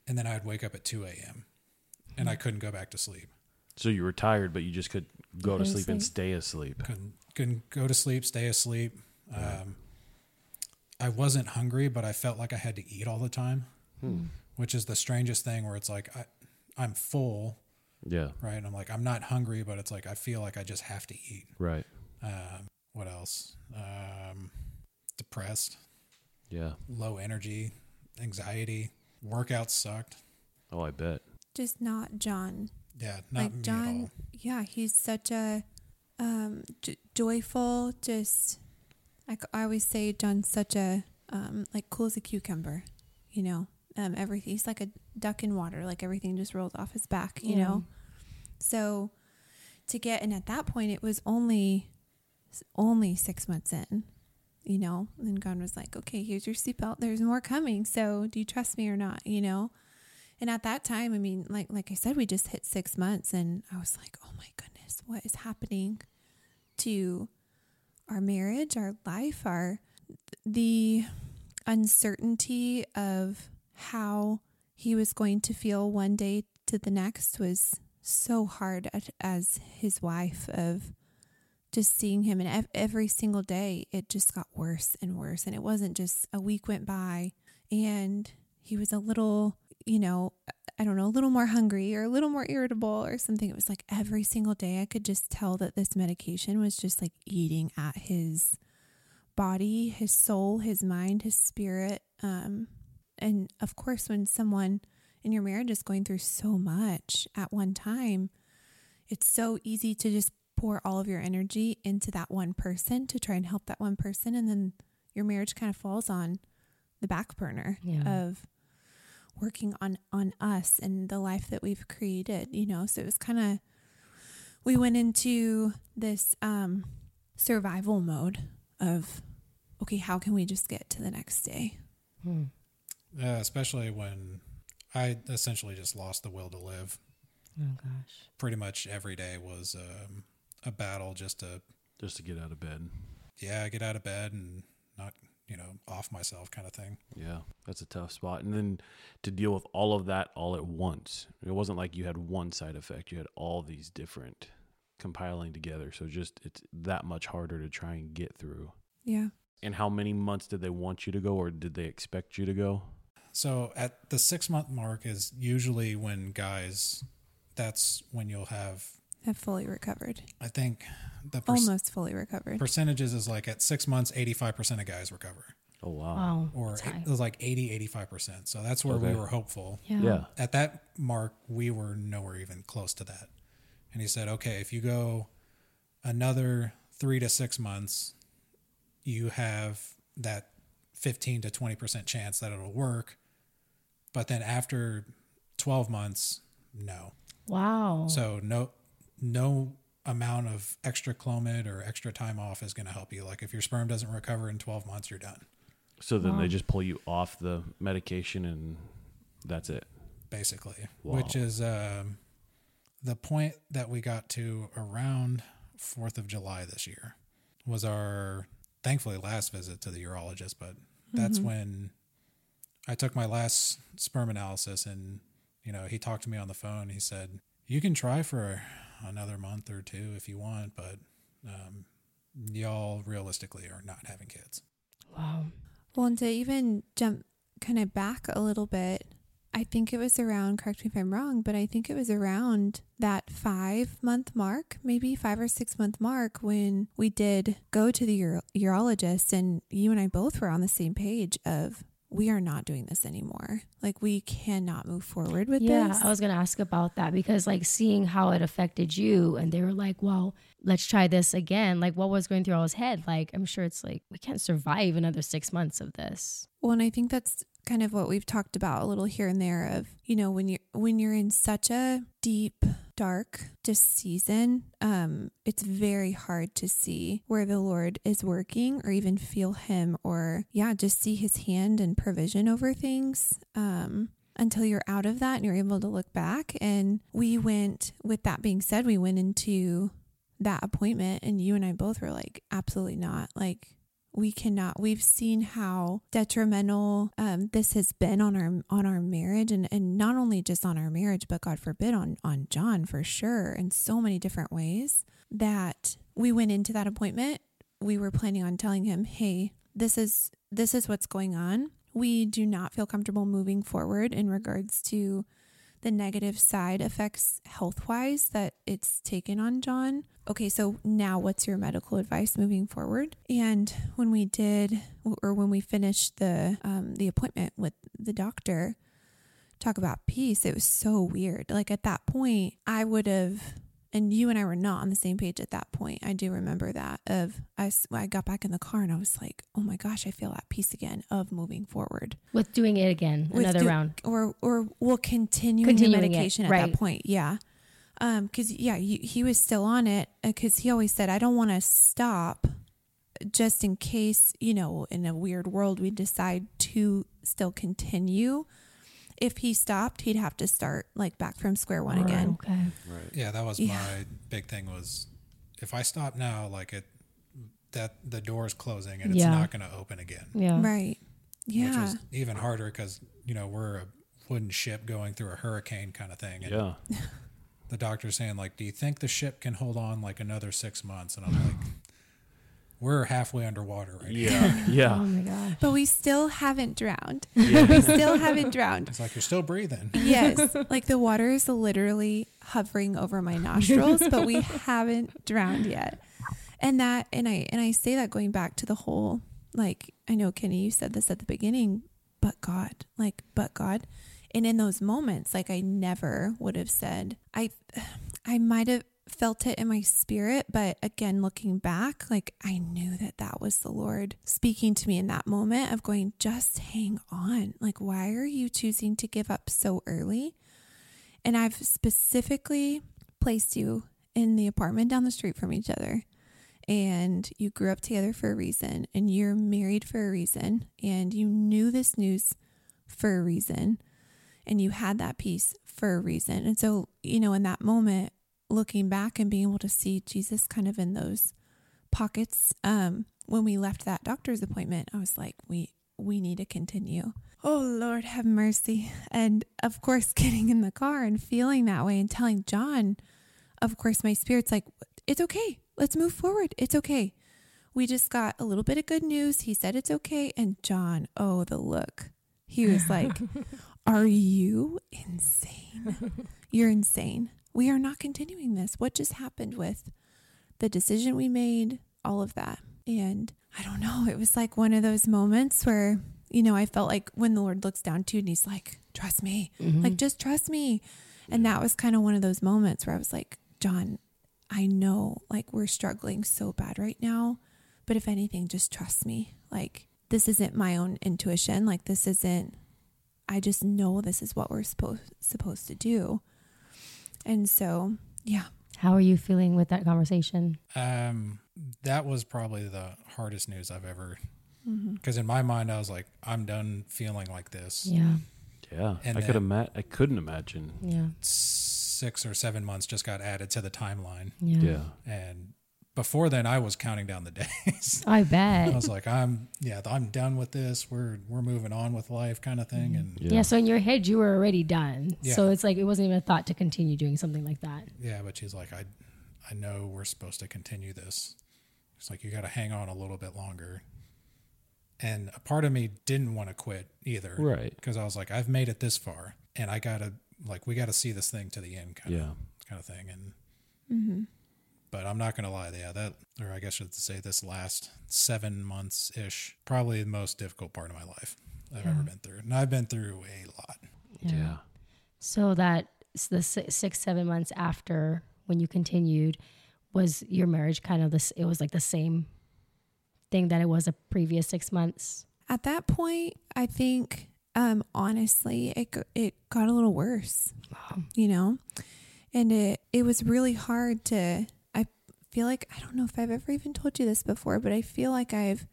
and then i'd wake up at 2 a.m and i couldn't go back to sleep So you were tired, but you just could go to Couldn't sleep and stay asleep. couldn't couldn't go to sleep stay asleep um, i wasn't hungry but i felt like i had to eat all the time Hmm. which is the strangest thing where it's like I, i'm full Yeah. right and i'm like i'm not hungry but it's like i feel like i just have to eat Right. um, what else um, depressed Yeah. low energy anxiety workouts sucked Oh, I bet. Just not Jon. Yeah, not like me at Jon, all. yeah, he's such a um, j- joyful. Just like I always say, Jon's such a um, like cool as a cucumber. You know, um, everything. He's like a duck in water. Like everything just rolls off his back. You Yeah. know. So to get and at that point, it was only only six months in. You know, and God was like, "Okay, here's your seatbelt. There's more coming. So do you trust me or not?" You know. And at that time, I mean, like like I said, we just hit six months, and I was like, "Oh my goodness, what is happening to our marriage, our life, our the uncertainty of how he was going to feel one day to the next was so hard as his wife of just seeing him. And every single day it just got worse and worse. And it wasn't just a week went by and he was a little you know i don't know a little more hungry or a little more irritable or something. It was like every single day i could just tell that this medication was just like eating at his body his soul his mind his spirit um and of course when someone in your marriage is going through so much at one time it's so easy to just pour all of your energy into that one person to try and help that one person and then your marriage kind of falls on the back burner Yeah. of working on on us and the life that we've created you know so it was kind of we went into this um survival mode of okay how can we just get to the next day Hmm. Yeah, especially when I essentially just lost the will to live. Oh gosh. Pretty much every day was um, a battle just to, Just to get out of bed. yeah, get out of bed and not, you know, off myself kind of thing. Yeah, that's a tough spot. And then to deal with all of that all at once. It wasn't like you had one side effect. You had all these different compiling together. So just it's that much harder to try and get through. yeah And how many months did they want you to go or did they expect you to go? So at the six month mark is usually when guys, that's when you'll have, have fully recovered I think the per- almost fully recovered percentages is like at six months, 85% of guys recover. Oh wow. Wow. Or it was like 80, 85%. So that's where we were hopeful. Yeah. Yeah. At that mark, we were nowhere even close to that. And he said, okay, if you go another three to six months, you have that 15 to 20% chance that it'll work. But then after 12 months, no. Wow. So no, no amount of extra clomid or extra time off is going to help you. Like if your sperm doesn't recover in 12 months, you're done. So then Wow. they just pull you off the medication and That's it. basically, Wow. which is um, the point that we got to around 4th of July this year was our thankfully last visit to the urologist, but that's when I took my last sperm analysis and you know, he talked to me on the phone. He said, "You can try for another month or two if you want, but um, y'all realistically are not having kids." Wow. Well, and to even jump kind of back a little bit, I think it was around, correct me if I'm wrong, but I think it was around that five month mark, maybe five or six month mark, when we did go to the uro- urologist, and you and I both were on the same page of we are not doing this anymore. Like, we cannot move forward with Yeah, this. I was gonna ask about that because like seeing how it affected you, and they were like, "Well, let's try this again." Like, what was going through all his head? Like, I'm sure it's like we can't survive another six months of this. Well, and I think that's kind of what we've talked about a little here and there of, you know, when you're when you're in such a deep, dark just season, um, it's very hard to see where the Lord is working or even feel him or yeah, just see his hand and provision over things. Um until you're out of that and you're able to look back. And we went, with that being said, we went into that appointment and you and I both were like, absolutely not. Like, we cannot we've seen how detrimental um, this has been on our on our marriage and, and not only just on our marriage but god forbid on on jon for sure in so many different ways that we went into that appointment. We were planning on telling him hey this is this is what's going on. We do not feel comfortable moving forward in regards to the negative side effects health wise that it's taken on Jon. Okay, so now what's your medical advice moving forward? And when we did, or when we finished the um, the appointment with the doctor, talk about peace, it was so weird. Like at that point, I would have, and you and I were not on the same page at that point. I do remember that. Of I, I got back in the car and I was like, oh my gosh, I feel at peace again of moving forward With doing it again, with another do- round. or or we'll continue Continuing the it, medication at that point yeah um because yeah he, he was still on it because he always said i don't want to stop just in case you know in a weird world we decide to still continue if he stopped he'd have to start like back from square one again Okay. Right. Yeah, that was Yeah. my big thing was if I stop now, like it that the door's closing and it's Yeah. not going to open again. Yeah. right Which yeah is even harder because you know we're a wooden ship going through a hurricane kind of thing, and Yeah. the doctor's saying like, "Do you think the ship can hold on like another six months?" And I'm like, "We're halfway underwater right now." Yeah. Oh Yeah. My gosh. but we still haven't drowned Yeah. we still haven't drowned It's like you're still breathing. Yes, like the water is literally hovering over my nostrils, but we haven't drowned yet. And that, and I, and I say that going back to the whole, like I know Kenny, you said this at the beginning, but God, like but God, and in those moments, like I never would have said, I, I might have felt it in my spirit, but again, looking back, like I knew that that was the Lord speaking to me in that moment of going, just hang on. Like, why are you choosing to give up so early? And I've specifically placed you in the apartment down the street from each other. And you grew up together for a reason, and you're married for a reason, and you knew this news for a reason, and you had that peace for a reason. And so, you know, in that moment, looking back and being able to see Jesus kind of in those pockets, um, when we left that doctor's appointment, I was like, we we need to continue. Oh Lord, have mercy. And of course, getting in the car and feeling that way and telling Jon, of course, my spirit's like, it's okay. Let's move forward. It's okay. We just got a little bit of good news. He said it's okay. And Jon, oh, the look. He was like, Are you insane? You're insane. We are not continuing this. What just happened with the decision we made? All of that. And I don't know. It was like one of those moments where, you know, I felt like when the Lord looks down to you and he's like, Trust me. Mm-hmm. Like, just trust me. And that was kind of one of those moments where I was like, Jon, I know like we're struggling so bad right now, but if anything, just trust me. Like, this isn't my own intuition. Like, this isn't, I just know this is what we're supposed supposed to do. And so, yeah. How are you feeling with that conversation? Um, that was probably the hardest news I've ever. Mm-hmm. Because in my mind, I was like, I'm done feeling like this. Yeah. Yeah, And I could then- ima- I couldn't imagine. Yeah. Six or seven months just got added to the timeline. Yeah. Yeah, And before then, I was counting down the days. I bet. I was like, I'm, yeah, I'm done with this. We're, we're moving on with life kind of thing. And Yeah. So in your head, you were already done. So it's like it wasn't even a thought to continue doing something like that. yeah, but she's like, I, I know we're supposed to continue this. It's like, you got to hang on a little bit longer. And a part of me didn't want to quit either. Right. Because I was like, I've made it this far and I got to, like, we got to see this thing to the end kind yeah. of, kind of thing. And, mm-hmm. But I'm not going to lie. Yeah, that, or I guess I should say this last seven months ish, probably the most difficult part of my life I've Yeah. ever been through. And I've been through a lot. Yeah. So that the six, seven months after when you continued, was your marriage kind of this? It was like the same thing that it was the previous six months. At that point, I think um, honestly, it it got a little worse. You know, and it it was really hard to. Feel like I don't know if I've ever even told you this before, but I feel like I've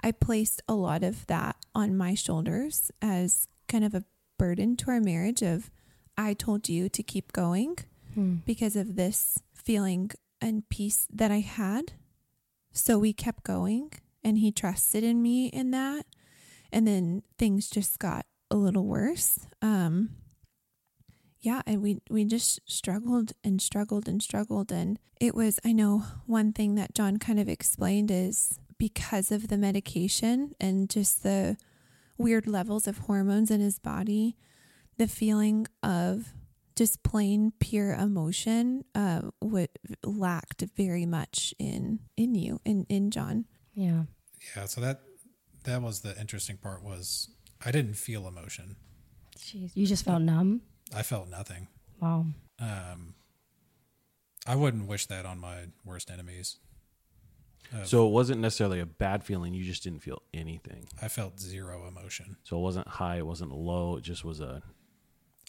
I placed a lot of that on my shoulders as kind of a burden to our marriage. Of I told you to keep going Hmm. because of this feeling and peace that I had. So we kept going and he trusted in me in that. And then things just got a little worse. Um yeah, and we we just struggled and struggled and struggled and it was I know one thing that Jon kind of explained is because of the medication and just the weird levels of hormones in his body, the feeling of just plain pure emotion uh, would lacked very much in in you in in Jon. Yeah. Yeah. So that, that was the interesting part was I didn't feel emotion. Jeez. You just felt numb. I felt nothing. Wow. Um, I wouldn't wish that on my worst enemies. Uh, So it wasn't necessarily a bad feeling. You just didn't feel anything. I felt zero emotion. So it wasn't high. It wasn't low. It just was a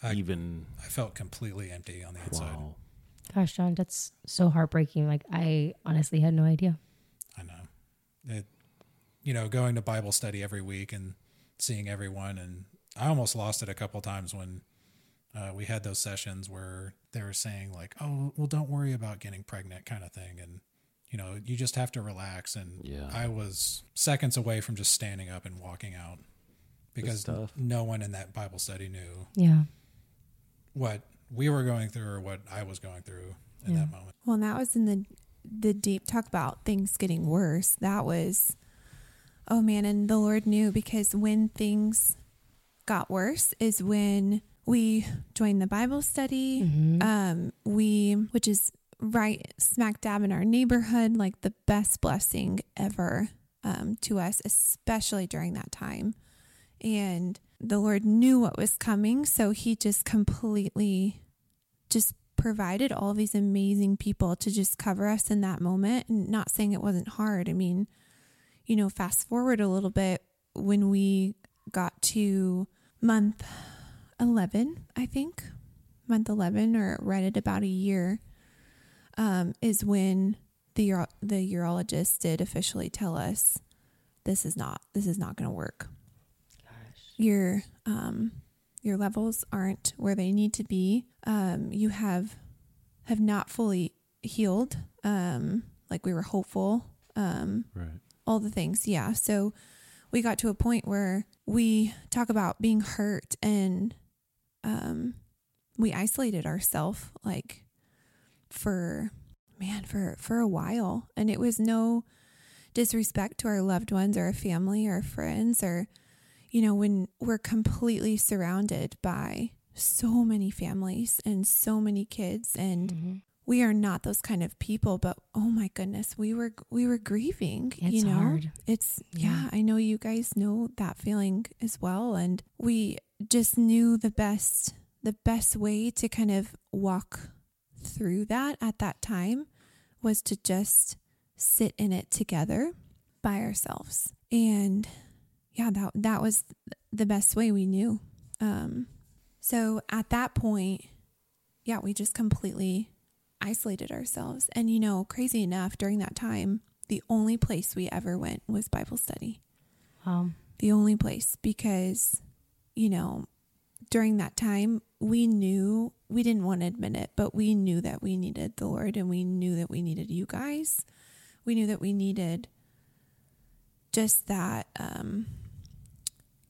I- even. I felt completely empty on the inside. Wow. Gosh, Jon, that's so heartbreaking. Like I honestly had no idea. I know. It, you know, going to Bible study every week and seeing everyone, and I almost lost it a couple times when uh, we had those sessions where they were saying like, "Oh, well, don't worry about getting pregnant," kind of thing, and you know, you just have to relax. And Yeah. I was seconds away from just standing up and walking out because no one in that Bible study knew Yeah. what we were going through or what I was going through in Yeah. that moment. Well, and that was in the the deep talk about things getting worse. That was oh man, and the Lord knew because when things got worse is when we joined the Bible study. Mhm. Um, we which is right smack dab in our neighborhood, like the best blessing ever um, to us, especially during that time. And the Lord knew what was coming, so He just completely just provided all these amazing people to just cover us in that moment. And not saying it wasn't hard. I mean, you know, fast forward a little bit when we got to month 11, I think, month 11 or right at about a year, um, is when the uro- the urologist did officially tell us this is not this is not going to work. Gosh. Your um, your levels aren't where they need to be. Um, you have have not fully healed, um, like we were hopeful. Um, Right. all the things. Yeah. So we got to a point where we talk about being hurt and um we isolated ourselves like for man for for a while and it was no disrespect to our loved ones or our family or friends or you know when we're completely surrounded by so many families and so many kids and Mhm. we are not those kind of people but oh my goodness we were we were grieving It's you know hard. it's Yeah. yeah. i know you guys know that feeling as well and we just knew the best the best way to kind of walk through that at that time was to just sit in it together by ourselves and yeah that that was the best way we knew um so at that point yeah we just completely isolated ourselves. And, you know, crazy enough, during that time, the only place we ever went was Bible study. Wow. The only place because, you know, during that time, we knew we didn't want to admit it, but we knew that we needed the Lord and we knew that we needed you guys. We knew that we needed just that um,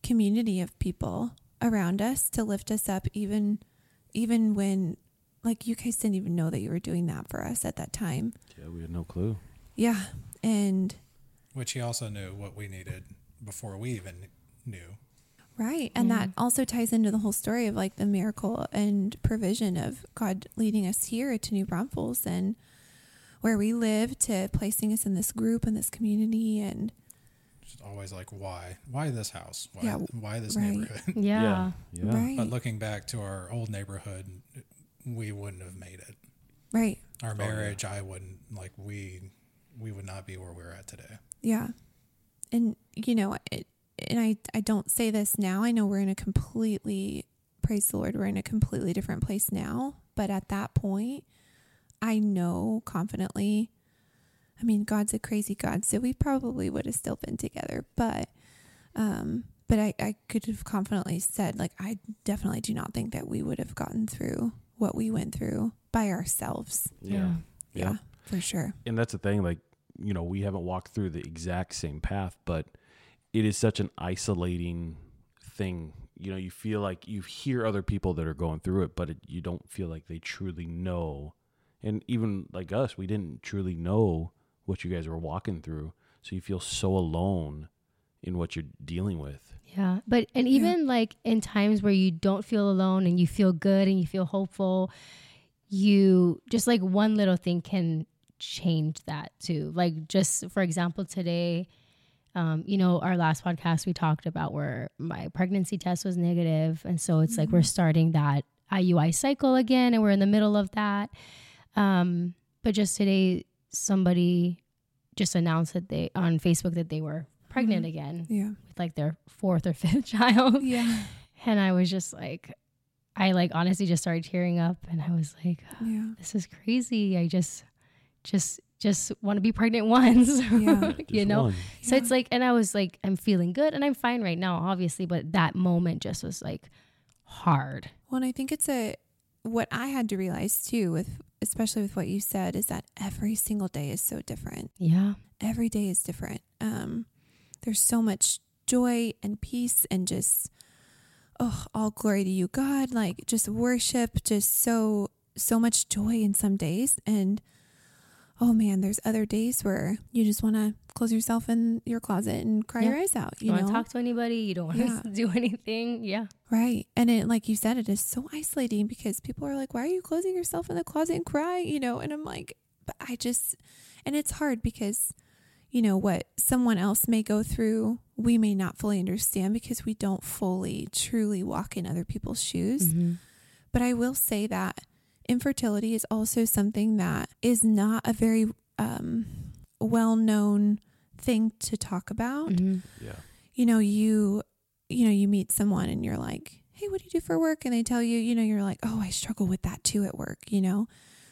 community of people around us to lift us up, even even when like you guys didn't even know that you were doing that for us at that time. Yeah, we had no clue. Yeah, and Which he also knew what we needed before we even knew. Right. And that also ties into the whole story of like the miracle and provision of God leading us here to New Braunfels and where we live to placing us in this group and this community. And Just always like, why? Why this house? Why, Yeah, why this right. neighborhood? Yeah. Yeah. right, But looking back to our old neighborhood, we wouldn't have made it. right. Our Oh, yeah. marriage, I wouldn't like we we would not be where we're at today. Yeah. And, you know, it, and I, I don't say this now. I know we're in a completely, praise the Lord, we're in a completely different place now. But at that point, I know confidently, I mean, God's a crazy God, so we probably would have still been together. But, um, but I, I could have confidently said, like, I definitely do not think that we would have gotten through what we went through by ourselves. Yeah. Yeah, Yeah. for sure. And that's the thing, like, you know, we haven't walked through the exact same path, but it is such an isolating thing. You know, you feel like you hear other people that are going through it, but it, you don't feel like they truly know. And even like us, we didn't truly know what you guys were walking through. So you feel so alone in what you're dealing with. Yeah. But, and Yeah. even like in times where you don't feel alone and you feel good and you feel hopeful, you just like one little thing can change that too. Like, just for example, today, um, you know, our last podcast we talked about where my pregnancy test was negative, and so it's like we're starting that IUI cycle again, and we're in the middle of that. Um, but just today, somebody just announced that they on Facebook that they were pregnant Mhm. again Yeah. with like their fourth or fifth child, Yeah. and I was just like, I like honestly just started tearing up, and I was like, Yeah. this is crazy. I just, just, just want to be pregnant once, Yeah. you know. one. So it's like, and I was like, I'm feeling good and I'm fine right now, obviously, but that moment just was like hard. Well, and I think it's a what I had to realize too, with especially with what you said, is that every single day is so different. Yeah. Every day is different. Um, there's so much joy and peace and just oh, all glory to you, God. Like just worship, just so so much joy in some days, and oh man, there's other days where you just want to close yourself in your closet and cry your eyes out. You You don't want to talk to anybody. You don't want Yeah. to do anything. Yeah. Right. And it, like you said, it is so isolating because people are like, why are you closing yourself in the closet and cry? You know, and I'm like, but I just, and it's hard because, you know, what someone else may go through, we may not fully understand because we don't fully, truly walk in other people's shoes. Mm-hmm. But I will say that infertility is also something that is not a very um, well known thing to talk about Mm-hmm. Yeah. you know, you you know, you meet someone and you're like, "Hey, what do you do for work?" and they tell you, you know, you're like, "Oh, I struggle with that too at work," you know.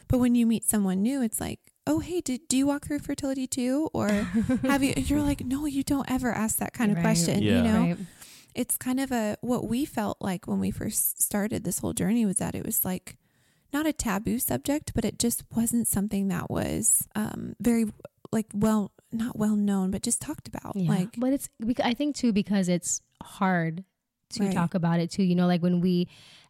But when you meet someone new, it's like, "Oh, hey, did do you walk through fertility too?" or have you you're like, "No, you don't ever ask that kind of Right. question," Yeah. you know. Right. It's kind of a what we felt like when we first started this whole journey was that it was like not a taboo subject, but it just wasn't something that was um very like well not well known, but just talked about. Yeah. Like but it's, I think too, because it's hard to Right. talk about it too. You know, like when we,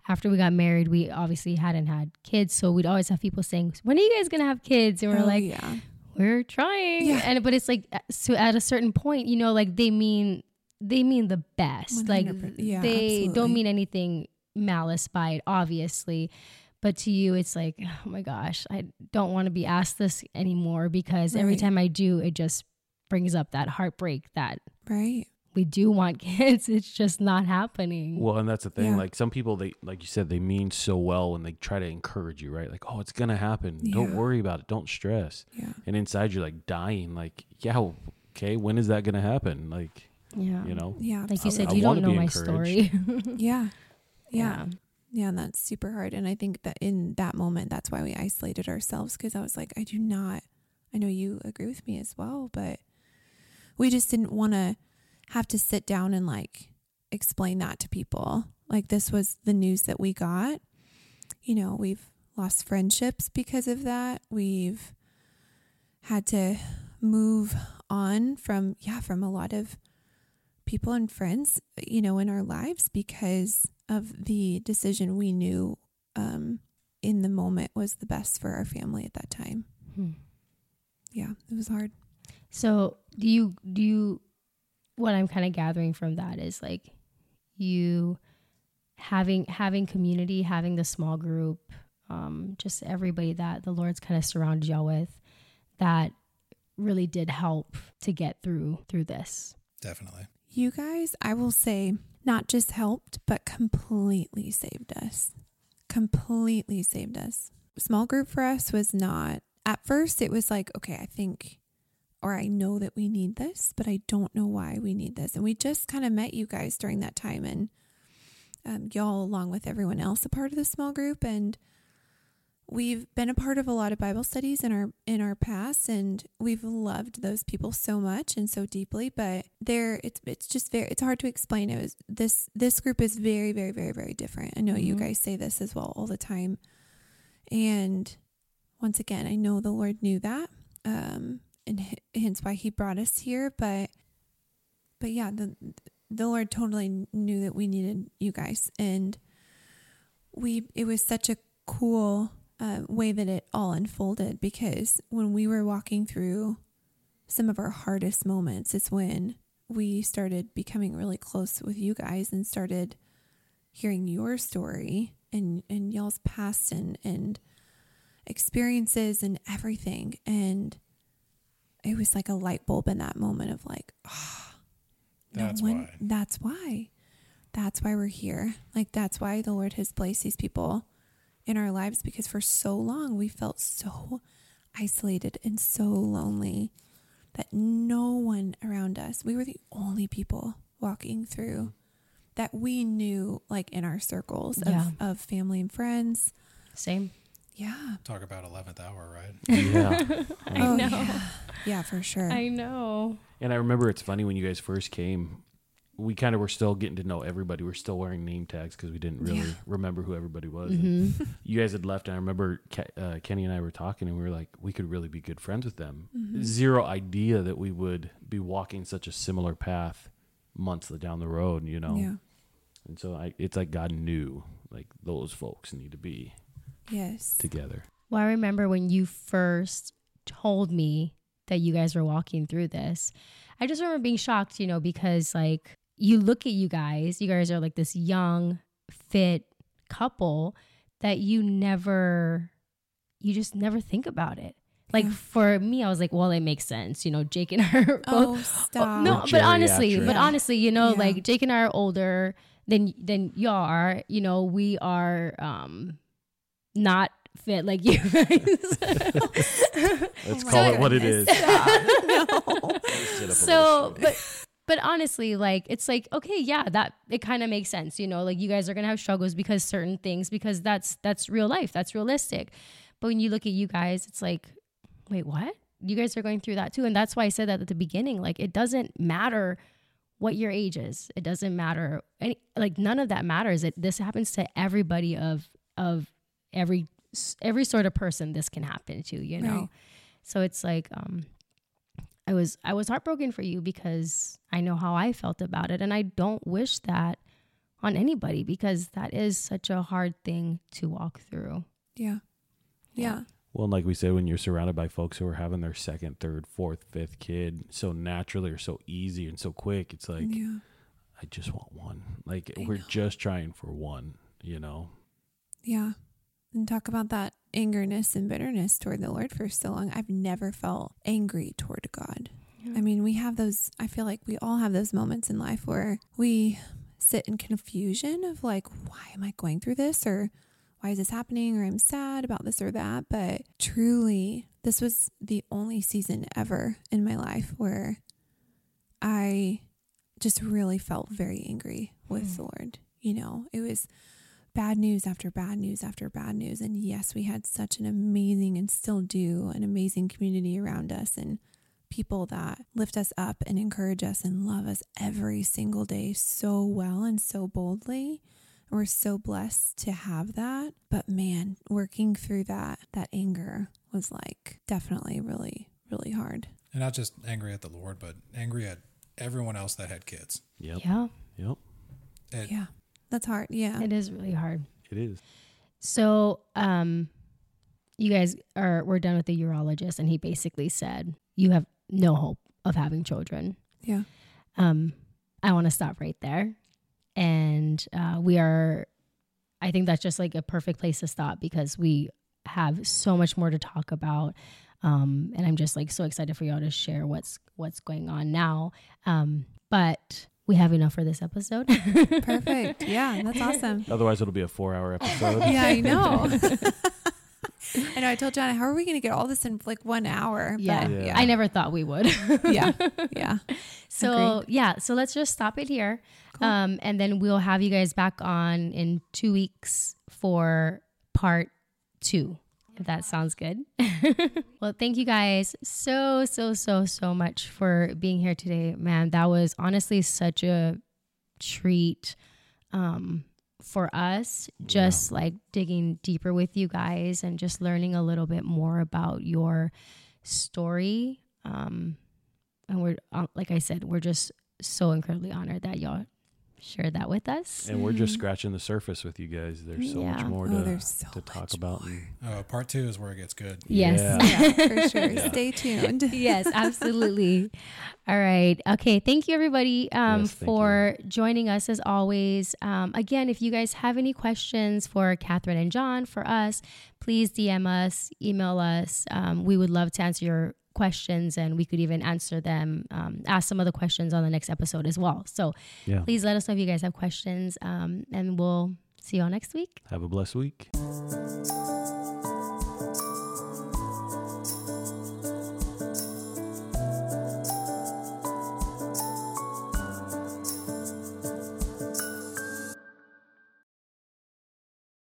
after we got married, we obviously hadn't had kids. So we'd always have people saying, when are you guys going to have kids? And we're oh, like, yeah. we're trying Yeah. and but it's like so at a certain point you know like they mean they mean the best like Yeah, they absolutely. don't mean anything malice by it obviously but to you it's like oh my gosh i don't want to be asked this anymore because every time i do it just brings up that heartbreak that Right. we do want kids it's just not happening Well, and that's the thing. Yeah. Like some people, they like you said, they mean so well when they try to encourage you, right? Like, oh, it's gonna happen. Don't worry about it. Don't stress. Yeah. And inside, you're like dying. Like, yeah, okay, when is that gonna happen? Like, yeah you know, Yeah. like you I- said I you wanna don't know my encouraged. story Yeah. Yeah. Yeah. Yeah, and that's super hard. And I think that in that moment, that's why we isolated ourselves because I was like, I do not, I know you agree with me as well, but we just didn't want to have to sit down and like explain that to people. Like this was the news that we got. You know, we've lost friendships because of that. We've had to move on from yeah, from a lot of people and friends, you know, in our lives because of the decision we knew um, in the moment was the best for our family at that time. Hmm. Yeah, it was hard. So do you do you what I'm kind of gathering from that is like you having having community, having the small group, um, just everybody that the Lord's kind of surrounded y'all with, that really did help to get through through this. Definitely. You guys, I will say, not just helped, but completely saved us. Completely saved us. Small group for us was not, at first, it was like, okay, I think, or I know that we need this, but I don't know why we need this. And we just kind of met you guys during that time and um, y'all, along with everyone else, a part of the small group. And we've been a part of a lot of Bible studies in our in our past and we've loved those people so much and so deeply but there it's it's just very it's hard to explain. It was this this group is very very very very different. I know you Mhm. guys say this as well all the time. And once again I know the Lord knew that um and h- hence why he brought us here but but yeah the the Lord totally knew that we needed you guys. And we it was such a cool uh, way that it all unfolded because when we were walking through some of our hardest moments it's when we started becoming really close with you guys and started hearing your story and and y'all's past and and experiences and everything. And it was like a light bulb in that moment of like oh, That's one, why. that's why. That's why we're here. Like that's why the lord has placed these people in our lives because for so long we felt so isolated and so lonely that no one around us, we were the only people walking through that we knew, like in our circles of, Yeah. of family and friends. Same. Yeah. Talk about 11th hour, right? Yeah. I Oh, know. Yeah. yeah, for sure. I know. And I remember it's funny when you guys first came, we kind of were still getting to know everybody. We are still wearing name tags because we didn't really Yeah. remember who everybody was. Mhm. You guys had left, and I remember Ke- uh, Kenny and I were talking, and we were like, we could really be good friends with them. Mhm. Zero idea that we would be walking such a similar path months down the road, you know. Yeah. And so I, it's like God knew, like those folks need to be Yes. together. Well, I remember when you first told me that you guys were walking through this. I just remember being shocked, you know, because like you look at you guys, you guys are like this young, fit couple that you never, you just never think about it. Like Yeah. for me, I was like, well, it makes sense. You know, Jake and I are both Oh, stop. no, Or but honestly, but honestly, you know, Yeah. like Jake and I are older than than y'all are. You know, we are um not fit like you guys. Let's my call it what it is. goodness. Stop. no. Sit up a so, but but honestly, like it's like okay, yeah, that it kind of makes sense. You know, like you guys are gonna have struggles because certain things because that's that's real life, that's realistic. But when you look at you guys, it's like, wait, what? You guys are going through that too, and that's why I said that at the beginning. Like it doesn't matter what your age is. It doesn't matter any like none of that matters. It this happens to everybody of of every every sort of person this can happen to, you know. Right. So it's like um I was I was heartbroken for you because I know how I felt about it and I don't wish that on anybody because that is such a hard thing to walk through. Yeah. Yeah. Well, and like we said, when you're surrounded by folks who are having their second, third, fourth, fifth kid so naturally or so easy and so quick, it's like yeah. I just want one. Like I we're know. just trying for one, you know. Yeah. And talk about that angerness and bitterness toward the Lord for so long. I've never felt angry toward God. I mean, we have those, I feel like we all have those moments in life where we sit in confusion of like, why am I going through this? Or why is this happening? Or I'm sad about this or that. But truly, this was the only season ever in my life where I just really felt very angry with Hmm. the Lord. You know, it was bad news after bad news after bad news. And yes, we had such an amazing and still do an amazing community around us and people that lift us up and encourage us and love us every single day so well and so boldly. we're so blessed to have that. But man, working through that, that anger was like definitely really, really hard. And not just angry at the Lord, but angry at everyone else that had kids. Yep. Yeah, Yep. It, Yeah. That's hard. Yeah. it is really hard. It is. So, um, you guys are we're done with the urologist, and he basically said you have no hope of having children. Yeah. Um, I want to stop right there, and uh, we are. I think that's just like a perfect place to stop because we have so much more to talk about, um, and I'm just like so excited for y'all to share what's what's going on now. Um, but we have enough for this episode. Perfect. Yeah. That's awesome. Otherwise, it'll be a four-hour episode. Yeah, I know. I know. I told Jon, how are we going to get all this in like one hour? Yeah. But, Yeah. I never thought we would. yeah. Yeah. So Agreed. yeah, so let's just stop it here, Cool. um, and then we'll have you guys back on in two weeks for part two. If that sounds good. well, thank you guys so so so so much for being here today, man. That was honestly such a treat um, for us. Just like digging deeper with you guys and just learning a little bit more about your story. Um, and we're uh, like I said, we're just so incredibly honored that y'all shared that with us. And we're just scratching the surface with you guys. There's so much more Oh, to, there's so to talk much about. more. uh, part two is where it gets good. Yes. Yeah. Yeah, for sure. Yeah. Stay tuned. yes, absolutely. All right. Okay. Thank you, everybody, um, Yes, thank for joining us as always. Um, again, if you guys have any questions for Catherine and Jon, for us, please DM us, email us. Um, we would love to answer your questions and we could even answer them, um, ask some of the questions on the next episode as well. So Yeah. please let us know if you guys have questions um, and we'll see you all next week. Have a blessed week.